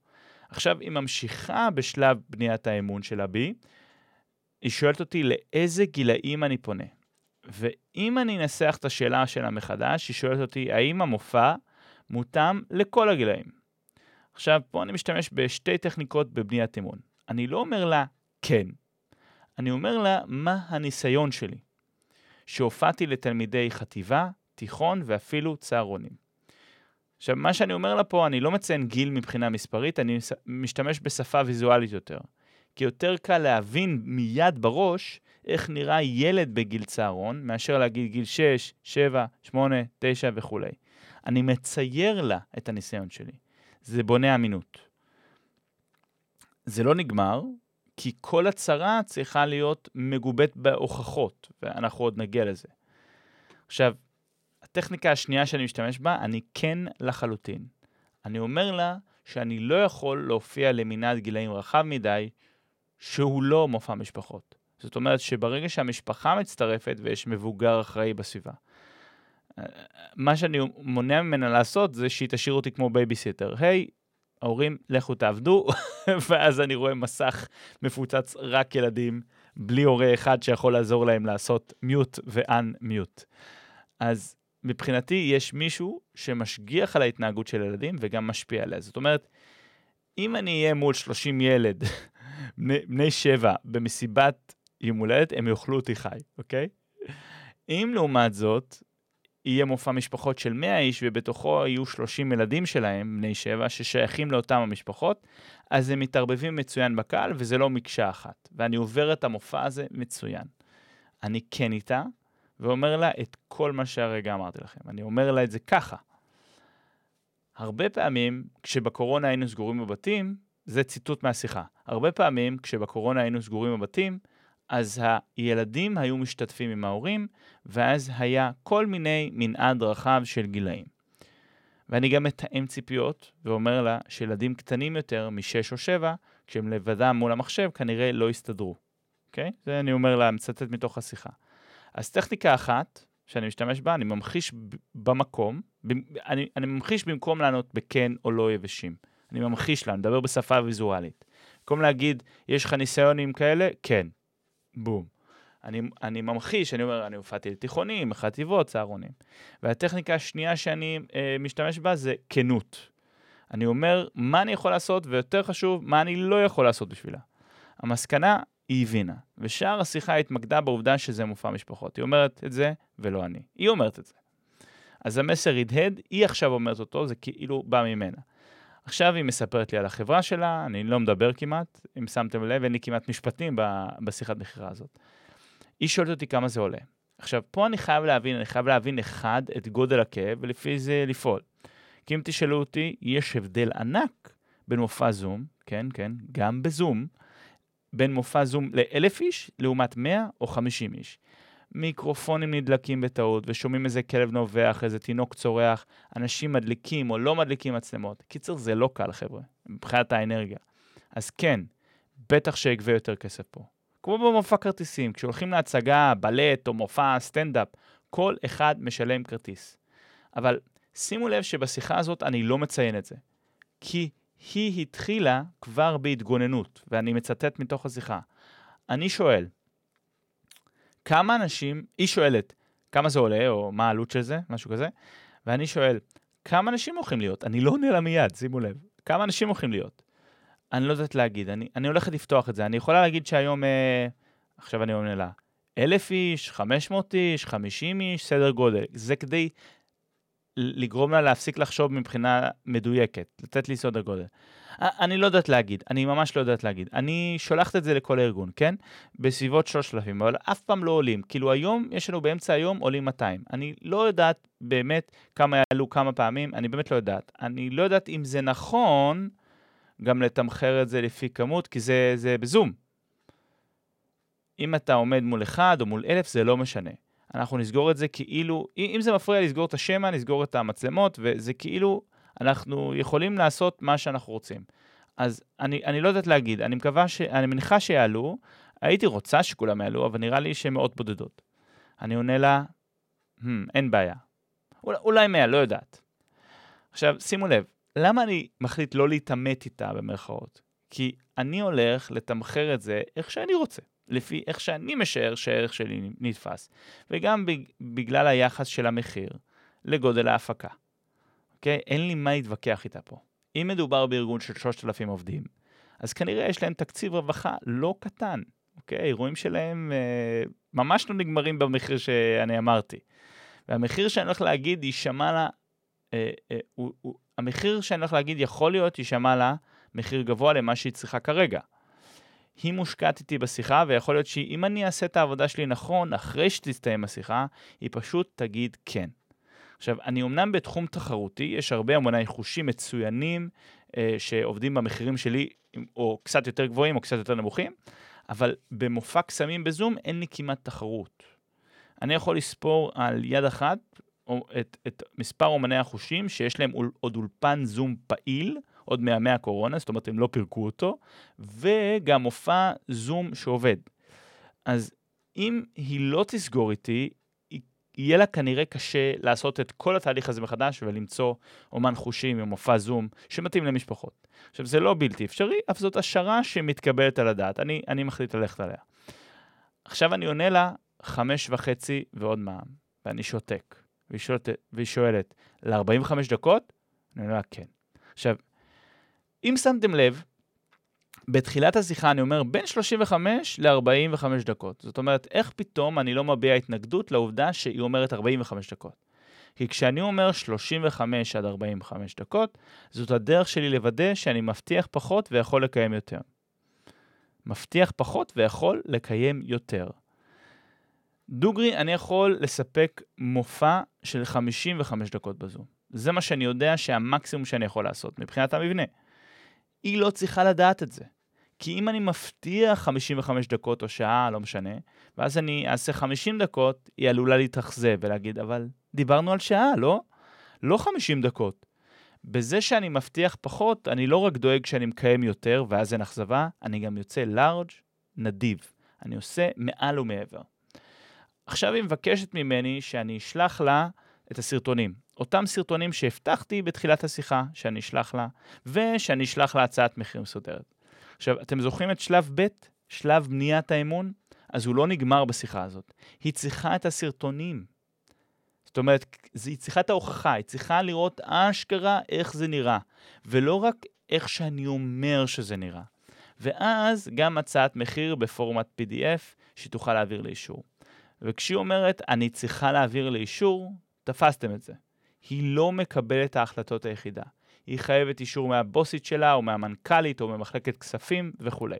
עכשיו, היא ממשיכה בשלב בניית האמון שלה בי, היא שואלת אותי לאיזה גילאים אני פונה. ואם אני אנסח את השאלה שלה מחדש, היא שואלת אותי, האם המופע מותאם לכל הגילאים? עכשיו, פה אני משתמש בשתי טכניקות בבניית אמון. אני לא אומר לה כן, אני אומר לה מה הניסיון שלי. שהופעתי לתלמידי חטיבה, תיכון ואפילו צהרונים. עכשיו, מה שאני אומר לה פה, אני לא מציין גיל מבחינה מספרית, אני משתמש בשפה ויזואלית יותר. כי יותר קל להבין מיד בראש איך נראה ילד בגיל צהרון, מאשר להגיד גיל 6, 7, 8, 9 וכולי. אני מצייר לה את הניסיון שלי. זה בונה אמינות. זה לא נגמר, כי כל הצהרה צריכה להיות מגובית בהוכחות, ואנחנו עוד נגיע לזה. עכשיו, הטכניקה השנייה שאני משתמש בה, אני כן לחלוטין. אני אומר לה שאני לא יכול להופיע למנעד גילאים רחב מדי, שהוא לא מופע משפחות. זאת אומרת שברגע שהמשפחה מצטרפת ויש מבוגר אחראי בסביבה, מה שאני מונע ממנה לעשות זה שהיא תשאיר אותי כמו בייביסיטר. היי, hey, ההורים, לכו תעבדו, ואז אני רואה מסך מפוצץ רק ילדים, בלי הורה אחד שיכול לעזור להם לעשות מיוט ואן מיוט. אז מבחינתי יש מישהו שמשגיח על ההתנהגות של ילדים וגם משפיע עליה. זאת אומרת, אם אני אהיה מול 30 ילד, בני, בני שבע, במסיבת יום הולדת, הם יאכלו אותי חי, אוקיי? אם לעומת זאת, יהיה מופע משפחות של 100 איש ובתוכו יהיו 30 ילדים שלהם, בני שבע, ששייכים לאותם המשפחות, אז הם מתערבבים מצוין בקהל וזה לא מקשה אחת. ואני עובר את המופע הזה מצוין. אני כן איתה, ואומר לה את כל מה שהרגע אמרתי לכם. אני אומר לה את זה ככה. הרבה פעמים, כשבקורונה היינו סגורים בבתים, זה ציטוט מהשיחה. הרבה פעמים, כשבקורונה היינו סגורים בבתים, אז הילדים היו משתתפים עם ההורים, ואז היה כל מיני מנעד רחב של גילאים. ואני גם מתאם ציפיות, ואומר לה שילדים קטנים יותר, משש או שבע, כשהם לבדם מול המחשב, כנראה לא יסתדרו. אוקיי? Okay? זה אני אומר לה, מצטט מתוך השיחה. אז טכניקה אחת שאני משתמש בה, אני ממחיש במקום, אני, אני ממחיש במקום לענות בכן או לא יבשים. אני ממחיש לה, אני מדבר בשפה ויזואלית. במקום להגיד, יש לך ניסיונים כאלה? כן. בום. אני, אני ממחיש, אני אומר, אני הופעתי לתיכונים, חטיבות, צהרונים. והטכניקה השנייה שאני אה, משתמש בה זה כנות. אני אומר מה אני יכול לעשות, ויותר חשוב, מה אני לא יכול לעשות בשבילה. המסקנה, היא הבינה. ושאר השיחה התמקדה בעובדה שזה מופע משפחות. היא אומרת את זה, ולא אני. היא אומרת את זה. אז המסר הדהד, היא עכשיו אומרת אותו, זה כאילו בא ממנה. עכשיו היא מספרת לי על החברה שלה, אני לא מדבר כמעט, אם שמתם לב, אין לי כמעט משפטים בשיחת מכירה הזאת. היא שואלת אותי כמה זה עולה. עכשיו, פה אני חייב להבין, אני חייב להבין אחד, את גודל הכאב, ולפי זה לפעול. כי אם תשאלו אותי, יש הבדל ענק בין מופע זום, כן, כן, גם בזום, בין מופע זום לאלף איש, לעומת 100 או 50 איש. מיקרופונים נדלקים בטעות, ושומעים איזה כלב נובח, איזה תינוק צורח, אנשים מדליקים או לא מדליקים מצלמות. קיצר, זה לא קל, חבר'ה, מבחינת האנרגיה. אז כן, בטח שיגבה יותר כסף פה. כמו במופע כרטיסים, כשהולכים להצגה, בלט או מופע סטנדאפ, כל אחד משלם כרטיס. אבל שימו לב שבשיחה הזאת אני לא מציין את זה. כי היא התחילה כבר בהתגוננות, ואני מצטט מתוך השיחה. אני שואל, כמה אנשים, היא שואלת, כמה זה עולה, או מה העלות של זה, משהו כזה, ואני שואל, כמה אנשים הולכים להיות? אני לא עונה לה מיד, שימו לב. כמה אנשים הולכים להיות? אני לא יודעת להגיד, אני, אני הולכת לפתוח את זה. אני יכולה להגיד שהיום, אה, עכשיו אני עונה לה, אלף איש, חמש מאות איש, חמישים איש, סדר גודל. זה כדי לגרום לה להפסיק לחשוב מבחינה מדויקת, לתת לי סדר גודל. אני לא יודעת להגיד, אני ממש לא יודעת להגיד. אני שולחת את זה לכל הארגון, כן? בסביבות 3,000, אבל אף פעם לא עולים. כאילו היום, יש לנו באמצע היום עולים 200. אני לא יודעת באמת כמה יעלו כמה פעמים, אני באמת לא יודעת. אני לא יודעת אם זה נכון גם לתמחר את זה לפי כמות, כי זה, זה בזום. אם אתה עומד מול אחד או מול אלף, זה לא משנה. אנחנו נסגור את זה כאילו, אם זה מפריע לסגור את השמע, נסגור את המצלמות, וזה כאילו, אנחנו יכולים לעשות מה שאנחנו רוצים. אז אני, אני לא יודעת להגיד, אני מקווה ש... אני מניחה שיעלו, הייתי רוצה שכולם יעלו, אבל נראה לי שהן מאות בודדות. אני עונה לה, hmm, אין בעיה. אולי, אולי מאה, לא יודעת. עכשיו, שימו לב, למה אני מחליט לא להתעמת איתה במרכאות? כי אני הולך לתמחר את זה איך שאני רוצה. לפי איך שאני משער שהערך שלי נתפס, וגם בגלל היחס של המחיר לגודל ההפקה. אוקיי? אין לי מה להתווכח איתה פה. אם מדובר בארגון של 3,000 עובדים, אז כנראה יש להם תקציב רווחה לא קטן, אוקיי? האירועים שלהם אה, ממש לא נגמרים במחיר שאני אמרתי. והמחיר שאני הולך להגיד יישמע לה, אה, אה, הוא, הוא, המחיר שאני הולך להגיד יכול להיות יישמע לה מחיר גבוה למה שהיא צריכה כרגע. היא מושקעת איתי בשיחה, ויכול להיות שאם אני אעשה את העבודה שלי נכון, אחרי שתסתיים השיחה, היא פשוט תגיד כן. עכשיו, אני אמנם בתחום תחרותי, יש הרבה המוני חושים מצוינים אה, שעובדים במחירים שלי, או קצת יותר גבוהים או קצת יותר נמוכים, אבל במופע קסמים בזום אין לי כמעט תחרות. אני יכול לספור על יד אחת את, את מספר אומני החושים שיש להם עוד אולפן זום פעיל, עוד מימי הקורונה, זאת אומרת, הם לא פירקו אותו, וגם מופע זום שעובד. אז אם היא לא תסגור איתי, יהיה לה כנראה קשה לעשות את כל התהליך הזה מחדש ולמצוא אומן חושים עם מופע זום שמתאים למשפחות. עכשיו, זה לא בלתי אפשרי, אף זאת השערה שמתקבלת על הדעת. אני, אני מחליט ללכת עליה. עכשיו אני עונה לה חמש וחצי ועוד מע"מ, ואני שותק. והיא שואלת, והיא שואלת ל-45 דקות? אני אומר לה, כן. עכשיו, אם שמתם לב, בתחילת השיחה אני אומר בין 35 ל-45 דקות. זאת אומרת, איך פתאום אני לא מביע התנגדות לעובדה שהיא אומרת 45 דקות? כי כשאני אומר 35 עד 45 דקות, זאת הדרך שלי לוודא שאני מבטיח פחות ויכול לקיים יותר. מבטיח פחות ויכול לקיים יותר. דוגרי, אני יכול לספק מופע של 55 דקות בזום. זה מה שאני יודע שהמקסימום שאני יכול לעשות מבחינת המבנה. היא לא צריכה לדעת את זה. כי אם אני מבטיח 55 דקות או שעה, לא משנה, ואז אני אעשה 50 דקות, היא עלולה להתאכזב ולהגיד, אבל דיברנו על שעה, לא? לא 50 דקות. בזה שאני מבטיח פחות, אני לא רק דואג שאני מקיים יותר, ואז אין אכזבה, אני גם יוצא לארג', נדיב. אני עושה מעל ומעבר. עכשיו היא מבקשת ממני שאני אשלח לה את הסרטונים. אותם סרטונים שהבטחתי בתחילת השיחה שאני אשלח לה, ושאני אשלח לה הצעת מחיר מסודרת. עכשיו, אתם זוכרים את שלב ב', שלב בניית האמון? אז הוא לא נגמר בשיחה הזאת. היא צריכה את הסרטונים. זאת אומרת, היא צריכה את ההוכחה, היא צריכה לראות אשכרה איך זה נראה, ולא רק איך שאני אומר שזה נראה. ואז גם הצעת מחיר בפורמט PDF שתוכל להעביר לאישור. וכשהיא אומרת, אני צריכה להעביר לאישור, תפסתם את זה. היא לא מקבלת ההחלטות היחידה. היא חייבת אישור מהבוסית שלה, או מהמנכ"לית, או ממחלקת כספים וכולי.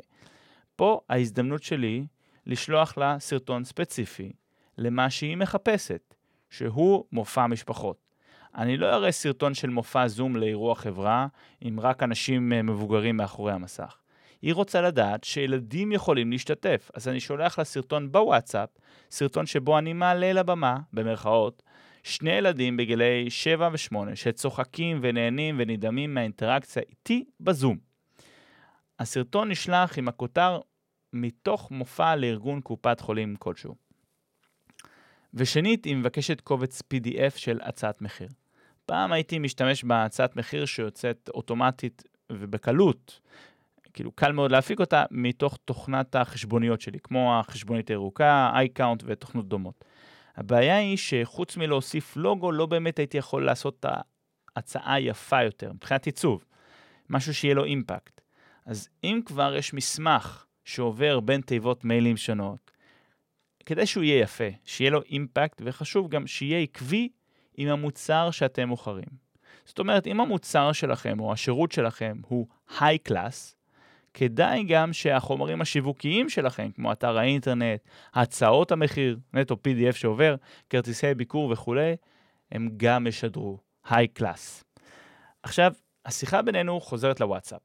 פה ההזדמנות שלי לשלוח לה סרטון ספציפי למה שהיא מחפשת, שהוא מופע משפחות. אני לא אראה סרטון של מופע זום לאירוע חברה עם רק אנשים אה, מבוגרים מאחורי המסך. היא רוצה לדעת שילדים יכולים להשתתף, אז אני שולח לה סרטון בוואטסאפ, סרטון שבו אני מעלה לבמה, במרכאות, שני ילדים בגילאי 7 ו-8 שצוחקים ונהנים ונדהמים מהאינטראקציה איתי בזום. הסרטון נשלח עם הכותר מתוך מופע לארגון קופת חולים כלשהו. ושנית, היא מבקשת קובץ PDF של הצעת מחיר. פעם הייתי משתמש בהצעת מחיר שיוצאת אוטומטית ובקלות, כאילו קל מאוד להפיק אותה מתוך תוכנת החשבוניות שלי, כמו החשבונית הירוקה, אייקאונט ותוכנות דומות. הבעיה היא שחוץ מלהוסיף לוגו, לא באמת הייתי יכול לעשות את ההצעה יפה יותר, מבחינת עיצוב, משהו שיהיה לו אימפקט. אז אם כבר יש מסמך שעובר בין תיבות מיילים שונות, כדי שהוא יהיה יפה, שיהיה לו אימפקט, וחשוב גם שיהיה עקבי עם המוצר שאתם מוכרים. זאת אומרת, אם המוצר שלכם או השירות שלכם הוא היי קלאס, כדאי גם שהחומרים השיווקיים שלכם, כמו אתר האינטרנט, הצעות המחיר, נטו PDF שעובר, כרטיסי ביקור וכולי, הם גם ישדרו היי קלאס. עכשיו, השיחה בינינו חוזרת לוואטסאפ.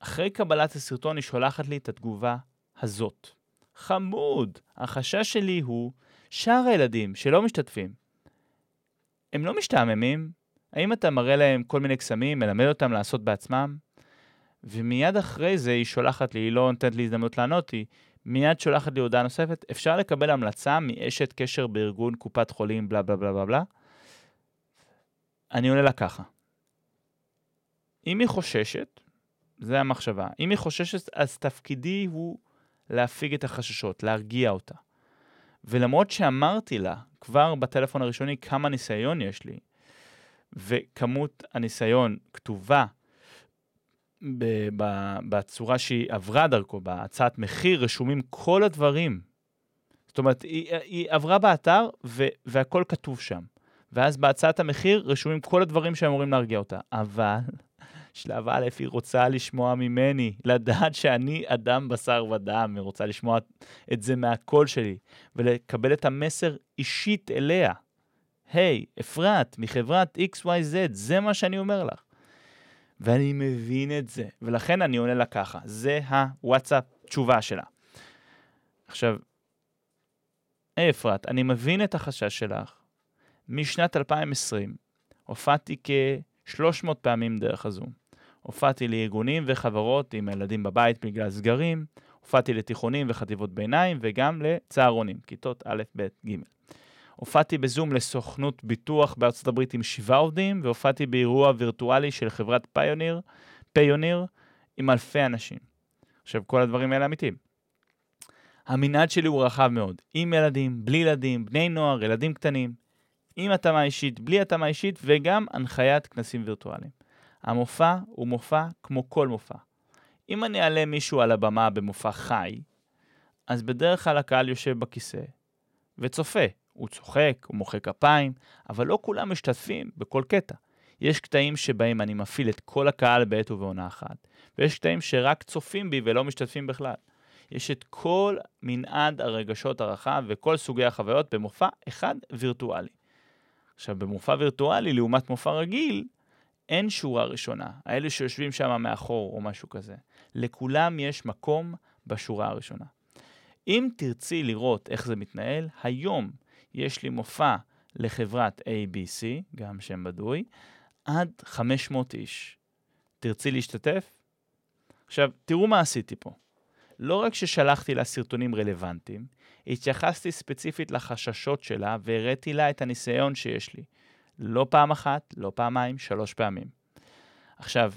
אחרי קבלת הסרטון היא שולחת לי את התגובה הזאת. חמוד, החשש שלי הוא שאר הילדים שלא משתתפים, הם לא משתעממים? האם אתה מראה להם כל מיני קסמים, מלמד אותם לעשות בעצמם? ומיד אחרי זה היא שולחת לי, היא לא נותנת לי הזדמנות לענות, היא מיד שולחת לי הודעה נוספת, אפשר לקבל המלצה מאשת קשר בארגון קופת חולים, בלה בלה בלה בלה בלה. אני עונה לה ככה. אם היא חוששת, זה המחשבה, אם היא חוששת, אז תפקידי הוא להפיג את החששות, להרגיע אותה. ולמרות שאמרתי לה כבר בטלפון הראשוני כמה ניסיון יש לי, וכמות הניסיון כתובה בצורה שהיא עברה דרכו, בהצעת מחיר, רשומים כל הדברים. זאת אומרת, היא, היא עברה באתר ו, והכל כתוב שם. ואז בהצעת המחיר רשומים כל הדברים שאמורים להרגיע אותה. אבל שלב א', היא רוצה לשמוע ממני, לדעת שאני אדם בשר ודם, היא רוצה לשמוע את זה מהקול שלי, ולקבל את המסר אישית אליה. היי, hey, אפרת, מחברת XYZ, זה מה שאני אומר לך. ואני מבין את זה, ולכן אני עונה לה ככה, זה הוואטסאפ תשובה שלה. עכשיו, היי אפרת, אני מבין את החשש שלך. משנת 2020 הופעתי כ-300 פעמים דרך הזום. הופעתי לארגונים וחברות עם ילדים בבית בגלל סגרים, הופעתי לתיכונים וחטיבות ביניים וגם לצהרונים, כיתות א', ב', ג'. הופעתי בזום לסוכנות ביטוח בארצות הברית עם שבעה עובדים, והופעתי באירוע וירטואלי של חברת פיוניר, פיוניר עם אלפי אנשים. עכשיו, כל הדברים האלה אמיתיים. המנעד שלי הוא רחב מאוד, עם ילדים, בלי ילדים, בני נוער, ילדים קטנים, עם התאמה אישית, בלי התאמה אישית, וגם הנחיית כנסים וירטואליים. המופע הוא מופע כמו כל מופע. אם אני אעלה מישהו על הבמה במופע חי, אז בדרך כלל הקהל יושב בכיסא וצופה. הוא צוחק, הוא מוחא כפיים, אבל לא כולם משתתפים בכל קטע. יש קטעים שבהם אני מפעיל את כל הקהל בעת ובעונה אחת, ויש קטעים שרק צופים בי ולא משתתפים בכלל. יש את כל מנעד הרגשות הרחב וכל סוגי החוויות במופע אחד וירטואלי. עכשיו, במופע וירטואלי, לעומת מופע רגיל, אין שורה ראשונה, האלה שיושבים שם מאחור או משהו כזה. לכולם יש מקום בשורה הראשונה. אם תרצי לראות איך זה מתנהל, היום יש לי מופע לחברת ABC, גם שם בדוי, עד 500 איש. תרצי להשתתף? עכשיו, תראו מה עשיתי פה. לא רק ששלחתי לה סרטונים רלוונטיים, התייחסתי ספציפית לחששות שלה והראיתי לה את הניסיון שיש לי. לא פעם אחת, לא פעמיים, שלוש פעמים. עכשיו,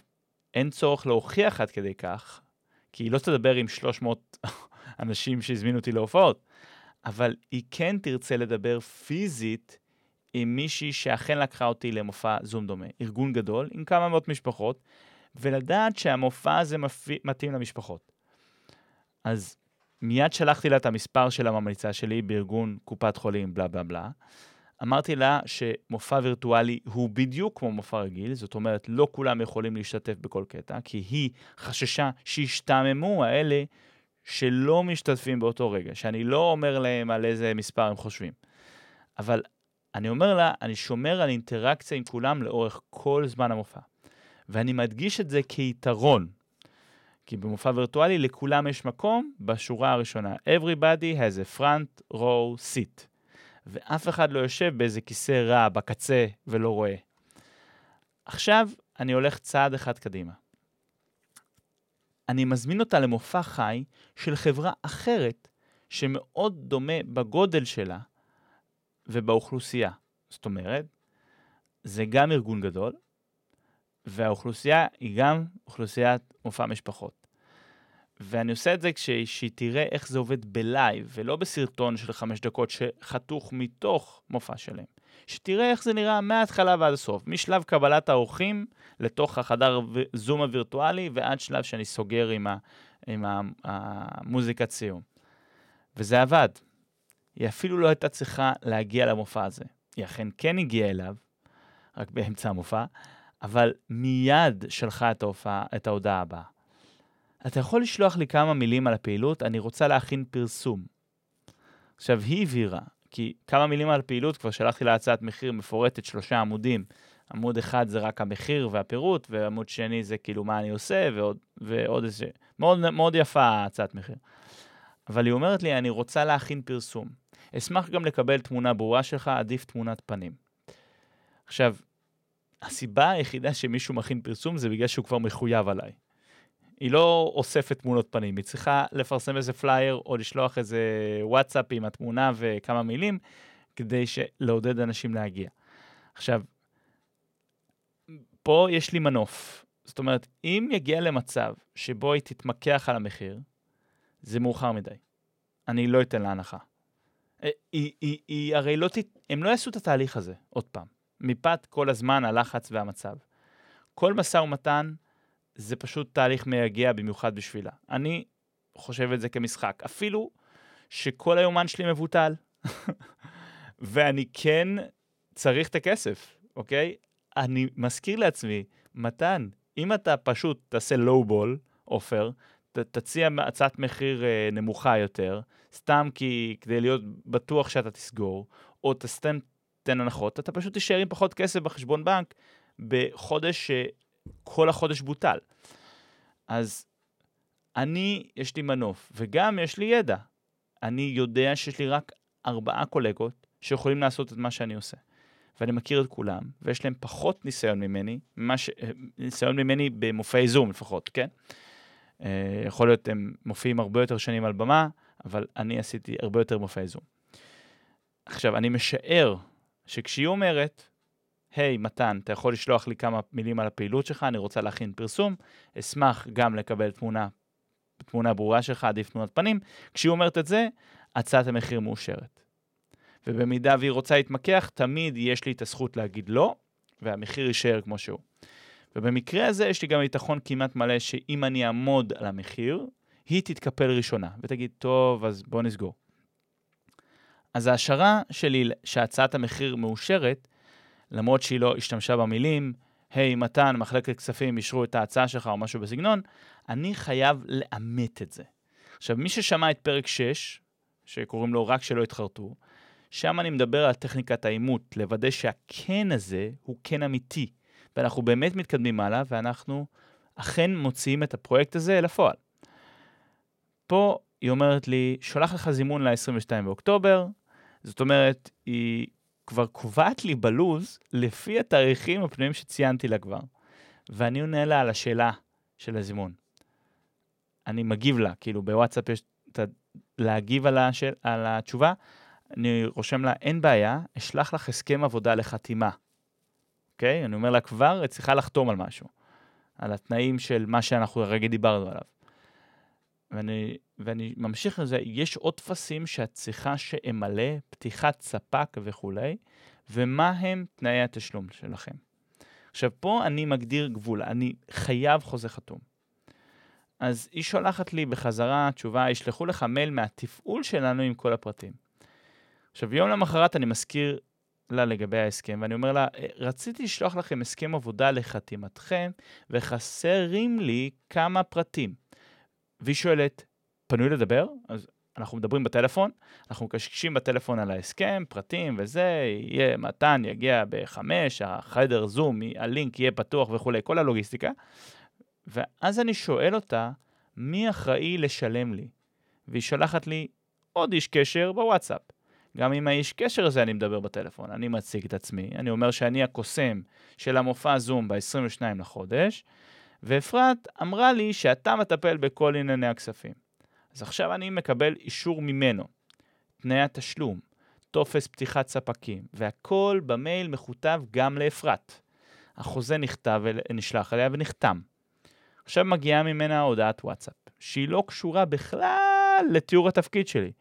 אין צורך להוכיח עד כדי כך, כי היא לא תדבר עם 300 אנשים שהזמינו אותי להופעות, אבל היא כן תרצה לדבר פיזית עם מישהי שאכן לקחה אותי למופע זום דומה, ארגון גדול עם כמה מאות משפחות, ולדעת שהמופע הזה מפי... מתאים למשפחות. אז מיד שלחתי לה את המספר של הממליצה שלי בארגון קופת חולים, בלה בלה בלה. אמרתי לה שמופע וירטואלי הוא בדיוק כמו מופע רגיל, זאת אומרת, לא כולם יכולים להשתתף בכל קטע, כי היא חששה שישתעממו האלה שלא משתתפים באותו רגע, שאני לא אומר להם על איזה מספר הם חושבים. אבל אני אומר לה, אני שומר על אינטראקציה עם כולם לאורך כל זמן המופע. ואני מדגיש את זה כיתרון, כי במופע וירטואלי לכולם יש מקום בשורה הראשונה. Everybody has a front row seat. ואף אחד לא יושב באיזה כיסא רע בקצה ולא רואה. עכשיו אני הולך צעד אחד קדימה. אני מזמין אותה למופע חי של חברה אחרת שמאוד דומה בגודל שלה ובאוכלוסייה. זאת אומרת, זה גם ארגון גדול, והאוכלוסייה היא גם אוכלוסיית מופע משפחות. ואני עושה את זה כשהיא תראה איך זה עובד בלייב, ולא בסרטון של חמש דקות שחתוך מתוך מופע שלם. שתראה איך זה נראה מההתחלה ועד הסוף, משלב קבלת האורחים לתוך החדר זום הווירטואלי, ועד שלב שאני סוגר עם, ה, עם המוזיקת סיום. וזה עבד. היא אפילו לא הייתה צריכה להגיע למופע הזה. היא אכן כן הגיעה אליו, רק באמצע המופע, אבל מיד שלחה את, ההופעה, את ההודעה הבאה. אתה יכול לשלוח לי כמה מילים על הפעילות? אני רוצה להכין פרסום. עכשיו, היא הבהירה, כי כמה מילים על הפעילות, כבר שלחתי לה הצעת מחיר מפורטת, שלושה עמודים. עמוד אחד זה רק המחיר והפירוט, ועמוד שני זה כאילו מה אני עושה, ועוד, ועוד איזה... מאוד, מאוד יפה הצעת מחיר. אבל היא אומרת לי, אני רוצה להכין פרסום. אשמח גם לקבל תמונה ברורה שלך, עדיף תמונת פנים. עכשיו, הסיבה היחידה שמישהו מכין פרסום זה בגלל שהוא כבר מחויב עליי. היא לא אוספת תמונות פנים, היא צריכה לפרסם איזה פלייר או לשלוח איזה וואטסאפ עם התמונה וכמה מילים, כדי לעודד אנשים להגיע. עכשיו, פה יש לי מנוף. זאת אומרת, אם יגיע למצב שבו היא תתמקח על המחיר, זה מאוחר מדי. אני לא אתן לה הנחה. היא, היא, היא, היא הרי לא ת... הם לא יעשו את התהליך הזה, עוד פעם. מפאת כל הזמן, הלחץ והמצב. כל משא ומתן זה פשוט תהליך מייגע במיוחד בשבילה. אני חושב את זה כמשחק. אפילו שכל היומן שלי מבוטל, ואני כן צריך את הכסף, אוקיי? אני מזכיר לעצמי, מתן, אם אתה פשוט תעשה לואו בול, עופר, תציע הצעת מחיר אה, נמוכה יותר, סתם כי, כדי להיות בטוח שאתה תסגור, או תסתם תן הנחות, אתה פשוט תישאר עם פחות כסף בחשבון בנק בחודש שכל החודש בוטל. אז אני, יש לי מנוף, וגם יש לי ידע. אני יודע שיש לי רק ארבעה קולגות שיכולים לעשות את מה שאני עושה. ואני מכיר את כולם, ויש להם פחות ניסיון ממני, ש... ניסיון ממני במופעי זום לפחות, כן? אה, יכול להיות הם מופיעים הרבה יותר שנים על במה, אבל אני עשיתי הרבה יותר מופעי זום. עכשיו, אני משער שכשהיא אומרת, היי, hey, מתן, אתה יכול לשלוח לי כמה מילים על הפעילות שלך, אני רוצה להכין פרסום, אשמח גם לקבל תמונה, תמונה ברורה שלך, עדיף תמונת פנים. כשהיא אומרת את זה, הצעת המחיר מאושרת. ובמידה והיא רוצה להתמקח, תמיד יש לי את הזכות להגיד לא, והמחיר יישאר כמו שהוא. ובמקרה הזה יש לי גם ביטחון כמעט מלא שאם אני אעמוד על המחיר, היא תתקפל ראשונה, ותגיד, טוב, אז בוא נסגור. אז ההשערה שלי שהצעת המחיר מאושרת, למרות שהיא לא השתמשה במילים, היי, hey, מתן, מחלקת כספים אישרו את ההצעה שלך או משהו בסגנון, אני חייב לאמת את זה. עכשיו, מי ששמע את פרק 6, שקוראים לו רק שלא יתחרטו, שם אני מדבר על טכניקת האימות, לוודא שהכן הזה הוא כן אמיתי, ואנחנו באמת מתקדמים הלאה, ואנחנו אכן מוציאים את הפרויקט הזה לפועל. פה היא אומרת לי, שולח לך זימון ל-22 באוקטובר, זאת אומרת, היא כבר קובעת לי בלוז לפי התאריכים הפנויים שציינתי לה כבר. ואני עונה לה על השאלה של הזימון. אני מגיב לה, כאילו בוואטסאפ יש את ה... להגיב על, השאל, על התשובה, אני רושם לה, אין בעיה, אשלח לך הסכם עבודה לחתימה. אוקיי? אני אומר לה כבר, את צריכה לחתום על משהו. על התנאים של מה שאנחנו הרגע דיברנו עליו. ואני, ואני ממשיך לזה, יש עוד טפסים שאת צריכה שאמלא, פתיחת ספק וכולי, ומה הם תנאי התשלום שלכם. עכשיו, פה אני מגדיר גבול, אני חייב חוזה חתום. אז היא שולחת לי בחזרה תשובה, ישלחו לך מייל מהתפעול שלנו עם כל הפרטים. עכשיו, יום למחרת אני מזכיר לה לגבי ההסכם, ואני אומר לה, רציתי לשלוח לכם הסכם עבודה לחתימתכם, וחסרים לי כמה פרטים. והיא שואלת, פנוי לדבר? אז אנחנו מדברים בטלפון, אנחנו מקשקשים בטלפון על ההסכם, פרטים וזה, יהיה מתן, יגיע בחמש, החדר זום, הלינק יהיה פתוח וכולי, כל הלוגיסטיקה. ואז אני שואל אותה, מי אחראי לשלם לי? והיא שולחת לי עוד איש קשר בוואטסאפ. גם עם האיש קשר הזה אני מדבר בטלפון. אני מציג את עצמי, אני אומר שאני הקוסם של המופע זום ב-22 לחודש, ואפרת אמרה לי שאתה מטפל בכל ענייני הכספים. אז עכשיו אני מקבל אישור ממנו, תנאי התשלום, טופס פתיחת ספקים, והכל במייל מכותב גם לאפרת. החוזה נכתב, נשלח אליה ונחתם. עכשיו מגיעה ממנה הודעת וואטסאפ, שהיא לא קשורה בכלל לתיאור התפקיד שלי.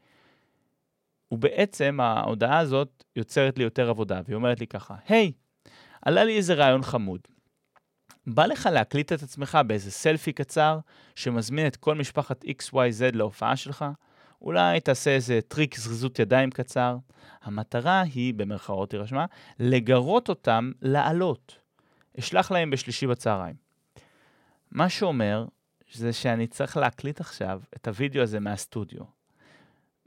ובעצם ההודעה הזאת יוצרת לי יותר עבודה, והיא אומרת לי ככה, היי, hey, עלה לי איזה רעיון חמוד. בא לך להקליט את עצמך באיזה סלפי קצר שמזמין את כל משפחת XYZ להופעה שלך, אולי תעשה איזה טריק זריזות ידיים קצר. המטרה היא, במרכאות היא רשמה, לגרות אותם לעלות. אשלח להם בשלישי בצהריים. מה שאומר, זה שאני צריך להקליט עכשיו את הוידאו הזה מהסטודיו.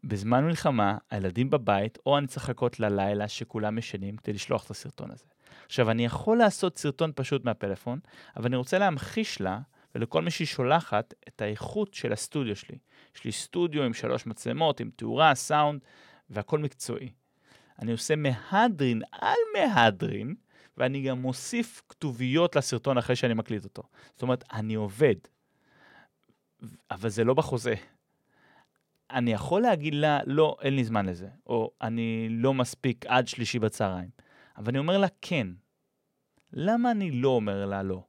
בזמן מלחמה, הילדים בבית, או אני צריך לחכות ללילה שכולם ישנים כדי לשלוח את הסרטון הזה. עכשיו, אני יכול לעשות סרטון פשוט מהפלאפון, אבל אני רוצה להמחיש לה ולכל מי שהיא שולחת את האיכות של הסטודיו שלי. יש לי סטודיו עם שלוש מצלמות, עם תאורה, סאונד, והכל מקצועי. אני עושה מהדרין על מהדרין, ואני גם מוסיף כתוביות לסרטון אחרי שאני מקליט אותו. זאת אומרת, אני עובד, אבל זה לא בחוזה. אני יכול להגיד לה, לא, אין לי זמן לזה, או אני לא מספיק עד שלישי בצהריים. אבל אני אומר לה, כן. למה אני לא אומר לה לא?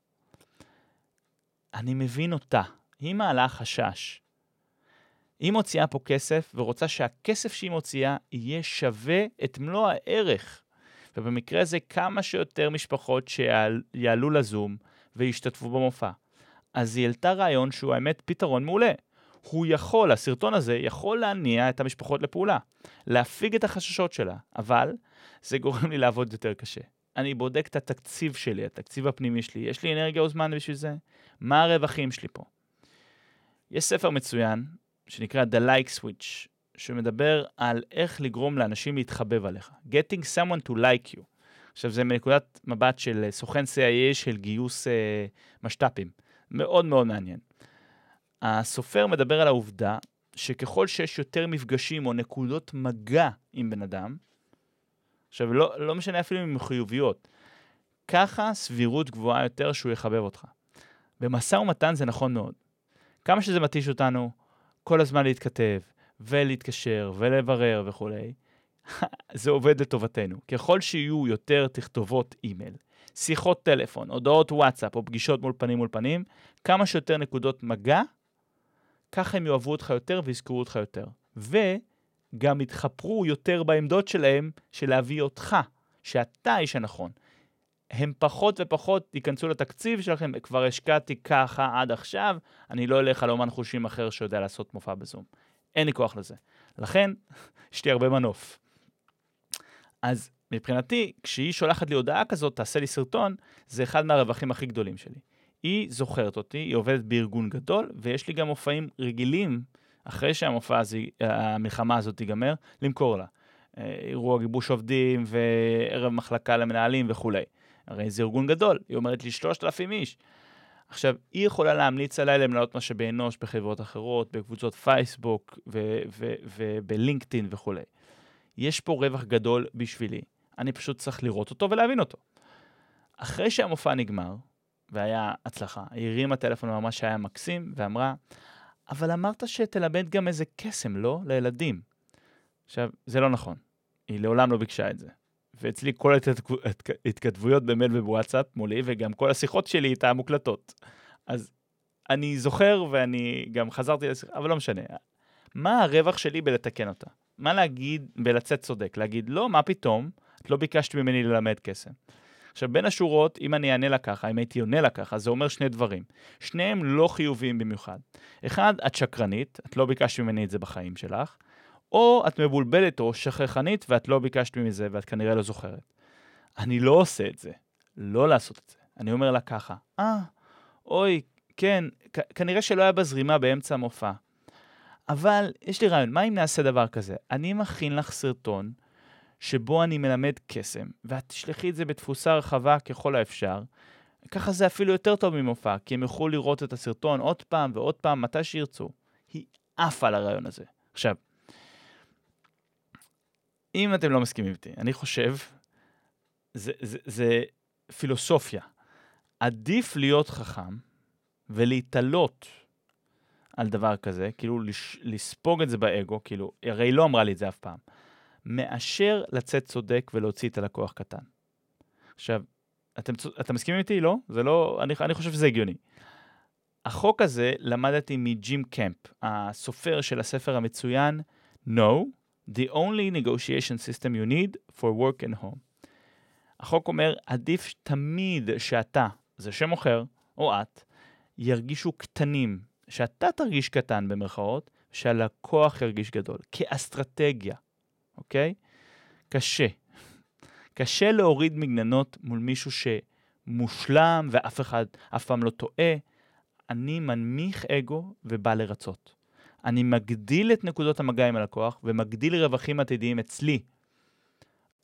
אני מבין אותה. היא מעלה חשש. היא מוציאה פה כסף ורוצה שהכסף שהיא מוציאה יהיה שווה את מלוא הערך. ובמקרה הזה כמה שיותר משפחות שיעלו לזום וישתתפו במופע. אז היא העלתה רעיון שהוא האמת פתרון מעולה. הוא יכול, הסרטון הזה יכול להניע את המשפחות לפעולה, להפיג את החששות שלה, אבל זה גורם לי לעבוד יותר קשה. אני בודק את התקציב שלי, התקציב הפנימי שלי, יש לי אנרגיה או זמן בשביל זה? מה הרווחים שלי פה? יש ספר מצוין שנקרא The Like Switch, שמדבר על איך לגרום לאנשים להתחבב עליך. Getting someone to like you. עכשיו, זה מנקודת מבט של סוכן CIA של גיוס אה, משת"פים. מאוד מאוד מעניין. הסופר מדבר על העובדה שככל שיש יותר מפגשים או נקודות מגע עם בן אדם, עכשיו, לא, לא משנה אפילו אם הן חיוביות, ככה סבירות גבוהה יותר שהוא יחבב אותך. במשא ומתן זה נכון מאוד. כמה שזה מתיש אותנו, כל הזמן להתכתב, ולהתקשר, ולברר וכולי, זה עובד לטובתנו. ככל שיהיו יותר תכתובות אימייל, שיחות טלפון, הודעות וואטסאפ או פגישות מול פנים מול פנים, כמה שיותר נקודות מגע, ככה הם יאהבו אותך יותר ויזכרו אותך יותר. וגם יתחפרו יותר בעמדות שלהם של להביא אותך, שאתה האיש הנכון. הם פחות ופחות ייכנסו לתקציב שלכם, כבר השקעתי ככה עד עכשיו, אני לא אלך על אומן חושים אחר שיודע לעשות מופע בזום. אין לי כוח לזה. לכן, יש לי הרבה מנוף. אז מבחינתי, כשהיא שולחת לי הודעה כזאת, תעשה לי סרטון, זה אחד מהרווחים הכי גדולים שלי. היא זוכרת אותי, היא עובדת בארגון גדול, ויש לי גם מופעים רגילים, אחרי שהמופע הזה, המלחמה הזאת תיגמר, למכור לה. אה, אירוע גיבוש עובדים וערב מחלקה למנהלים וכולי. הרי זה ארגון גדול, היא אומרת לי 3,000 איש. עכשיו, היא יכולה להמליץ עליי למנהלות משאבי אנוש בחברות אחרות, בקבוצות פייסבוק ובלינקדאין וכולי. יש פה רווח גדול בשבילי, אני פשוט צריך לראות אותו ולהבין אותו. אחרי שהמופע נגמר, והיה הצלחה, היא הרימה טלפון ממש היה מקסים, ואמרה, אבל אמרת שתלמד גם איזה קסם, לא? לילדים. עכשיו, זה לא נכון. היא לעולם לא ביקשה את זה. ואצלי כל ההתכתבויות במייל ובוואטסאפ מולי, וגם כל השיחות שלי איתה מוקלטות. אז אני זוכר ואני גם חזרתי לשיחה, אבל לא משנה. מה הרווח שלי בלתקן אותה? מה להגיד בלצאת צודק? להגיד, לא, מה פתאום? את לא ביקשת ממני ללמד קסם. עכשיו, בין השורות, אם אני אענה לה ככה, אם הייתי עונה לה ככה, זה אומר שני דברים. שניהם לא חיוביים במיוחד. אחד, את שקרנית, את לא ביקשת ממני את זה בחיים שלך. או את מבולבלת או שכחנית ואת לא ביקשת מזה ואת כנראה לא זוכרת. אני לא עושה את זה, לא לעשות את זה. אני אומר לה ככה, אה, אוי, כן, כנראה שלא היה בזרימה באמצע המופע. אבל יש לי רעיון, מה אם נעשה דבר כזה? אני מכין לך סרטון שבו אני מלמד קסם, ואת תשלחי את זה בתפוסה רחבה ככל האפשר. ככה זה אפילו יותר טוב ממופע, כי הם יוכלו לראות את הסרטון עוד פעם ועוד פעם, מתי שירצו. היא עפה על הרעיון הזה. עכשיו, אם אתם לא מסכימים איתי, אני חושב, זה, זה, זה פילוסופיה. עדיף להיות חכם ולהתעלות על דבר כזה, כאילו לש, לספוג את זה באגו, כאילו, הרי היא לא אמרה לי את זה אף פעם, מאשר לצאת צודק ולהוציא את הלקוח קטן. עכשיו, אתם, אתם מסכימים איתי? לא? זה לא, אני, אני חושב שזה הגיוני. החוק הזה למדתי מג'ים קמפ, הסופר של הספר המצוין No, The only negotiation system you need for work and home. החוק אומר, עדיף תמיד שאתה, זה שמוכר, או את, ירגישו קטנים, שאתה תרגיש קטן במרכאות, שהלקוח ירגיש גדול, כאסטרטגיה, אוקיי? קשה. קשה להוריד מגננות מול מישהו שמושלם ואף אחד אף פעם לא טועה. אני מנמיך אגו ובא לרצות. אני מגדיל את נקודות המגע עם הלקוח ומגדיל רווחים עתידיים אצלי.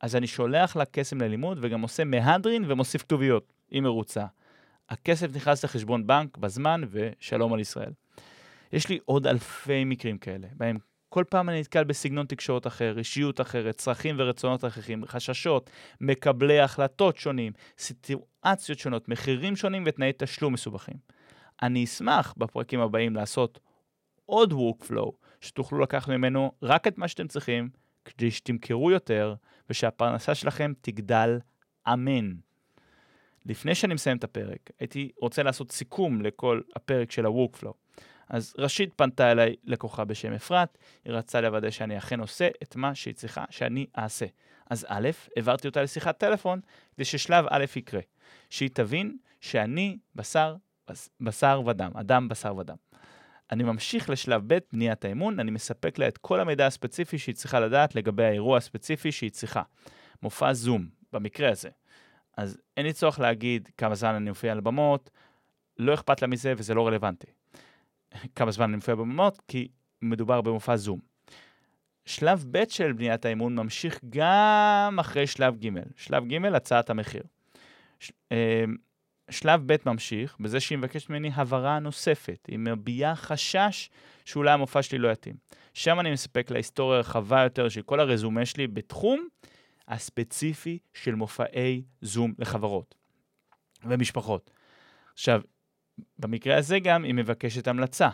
אז אני שולח לה קסם ללימוד וגם עושה מהדרין ומוסיף כתוביות. היא מרוצה. הכסף נכנס לחשבון בנק בזמן ושלום על ישראל. יש לי עוד אלפי מקרים כאלה, בהם כל פעם אני נתקל בסגנון תקשורת אחר, אישיות אחרת, צרכים ורצונות אחרים, חששות, מקבלי החלטות שונים, סיטואציות שונות, מחירים שונים ותנאי תשלום מסובכים. אני אשמח בפרקים הבאים לעשות עוד workflow, שתוכלו לקחת ממנו רק את מה שאתם צריכים, כדי שתמכרו יותר, ושהפרנסה שלכם תגדל אמן. לפני שאני מסיים את הפרק, הייתי רוצה לעשות סיכום לכל הפרק של ה-workflow. אז ראשית פנתה אליי לקוחה בשם אפרת, היא רצתה לוודא שאני אכן עושה את מה שהיא צריכה שאני אעשה. אז א', העברתי אותה לשיחת טלפון, כדי ששלב א' יקרה. שהיא תבין שאני בשר, בשר ודם, אדם בשר ודם. אני ממשיך לשלב ב', בניית האמון, אני מספק לה את כל המידע הספציפי שהיא צריכה לדעת לגבי האירוע הספציפי שהיא צריכה. מופע זום, במקרה הזה. אז אין לי צורך להגיד כמה זמן אני מופיע על במות, לא אכפת לה מזה וזה לא רלוונטי. כמה זמן אני מופיע במות, כי מדובר במופע זום. שלב ב' של בניית האמון ממשיך גם אחרי שלב ג'. שלב ג', הצעת המחיר. אה, שלב ב' ממשיך בזה שהיא מבקשת ממני הבהרה נוספת. היא מביעה חשש שאולי המופע שלי לא יתאים. שם אני מספק להיסטוריה רחבה יותר של כל הרזומה שלי בתחום הספציפי של מופעי זום לחברות ומשפחות. עכשיו, במקרה הזה גם היא מבקשת המלצה.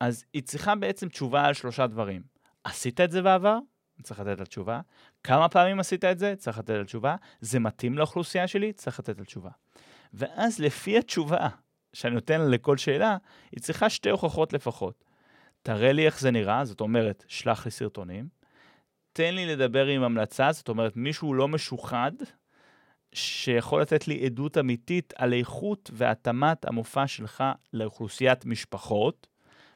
אז היא צריכה בעצם תשובה על שלושה דברים. עשית את זה בעבר? צריך לתת לה תשובה. כמה פעמים עשית את זה? צריך לתת לה תשובה. זה מתאים לאוכלוסייה שלי? צריך לתת לה תשובה. ואז לפי התשובה שאני נותן לכל שאלה, היא צריכה שתי הוכחות לפחות. תראה לי איך זה נראה, זאת אומרת, שלח לי סרטונים. תן לי לדבר עם המלצה, זאת אומרת, מישהו לא משוחד, שיכול לתת לי עדות אמיתית על איכות והתאמת המופע שלך לאוכלוסיית משפחות,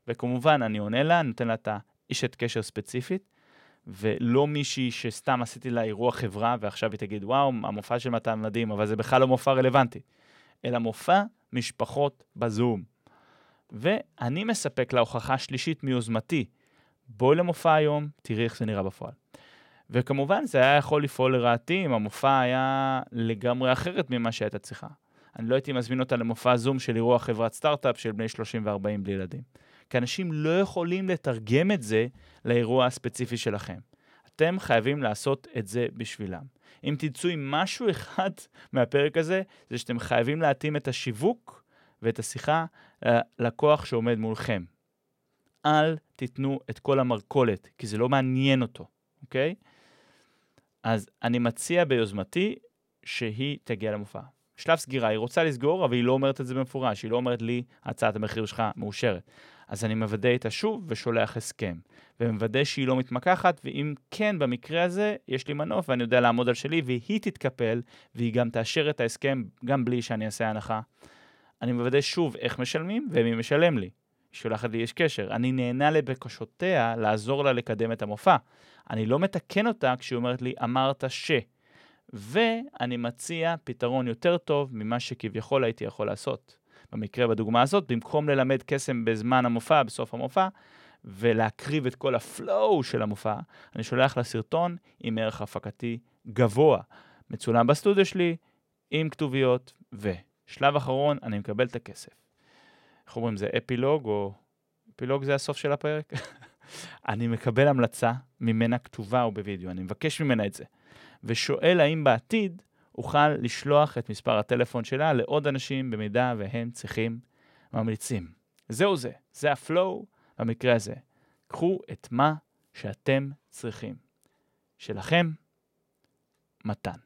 וכמובן, אני עונה לה, אני נותן לה את האשת קשר ספציפית, ולא מישהי שסתם עשיתי לה אירוע חברה, ועכשיו היא תגיד, וואו, המופע של מתן מדהים, אבל זה בכלל לא מופע רלוונטי, אלא מופע משפחות בזום. ואני מספק לה הוכחה שלישית מיוזמתי. בואי למופע היום, תראי איך זה נראה בפועל. וכמובן, זה היה יכול לפעול לרעתי אם המופע היה לגמרי אחרת ממה שהייתה צריכה. אני לא הייתי מזמין אותה למופע זום של אירוע חברת סטארט-אפ של בני 30 ו-40 בלי ילדים. כי אנשים לא יכולים לתרגם את זה לאירוע הספציפי שלכם. אתם חייבים לעשות את זה בשבילם. אם תצאו עם משהו אחד מהפרק הזה, זה שאתם חייבים להתאים את השיווק ואת השיחה ללקוח שעומד מולכם. אל תיתנו את כל המרכולת, כי זה לא מעניין אותו, אוקיי? אז אני מציע ביוזמתי שהיא תגיע למופע. שלב סגירה, היא רוצה לסגור, אבל היא לא אומרת את זה במפורש, היא לא אומרת לי, הצעת המחיר שלך מאושרת. אז אני מוודא איתה שוב ושולח הסכם. ומוודא שהיא לא מתמקחת, ואם כן, במקרה הזה, יש לי מנוף ואני יודע לעמוד על שלי, והיא תתקפל, והיא גם תאשר את ההסכם, גם בלי שאני אעשה הנחה. אני מוודא שוב איך משלמים ומי משלם לי. שולחת לי יש קשר. אני נהנה לבקשותיה לעזור לה לקדם את המופע. אני לא מתקן אותה כשהיא אומרת לי, אמרת ש... ואני מציע פתרון יותר טוב ממה שכביכול הייתי יכול לעשות. במקרה בדוגמה הזאת, במקום ללמד קסם בזמן המופע, בסוף המופע, ולהקריב את כל הפלואו של המופע, אני שולח לה סרטון עם ערך הפקתי גבוה, מצולם בסטודיו שלי, עם כתוביות, ושלב אחרון, אני מקבל את הכסף. איך אומרים, זה אפילוג, או... אפילוג זה הסוף של הפרק? אני מקבל המלצה ממנה כתובה או בווידאו, אני מבקש ממנה את זה, ושואל האם בעתיד אוכל לשלוח את מספר הטלפון שלה לעוד אנשים במידה והם צריכים ממליצים. זהו זה, זה הפלואו במקרה הזה. קחו את מה שאתם צריכים. שלכם, מתן.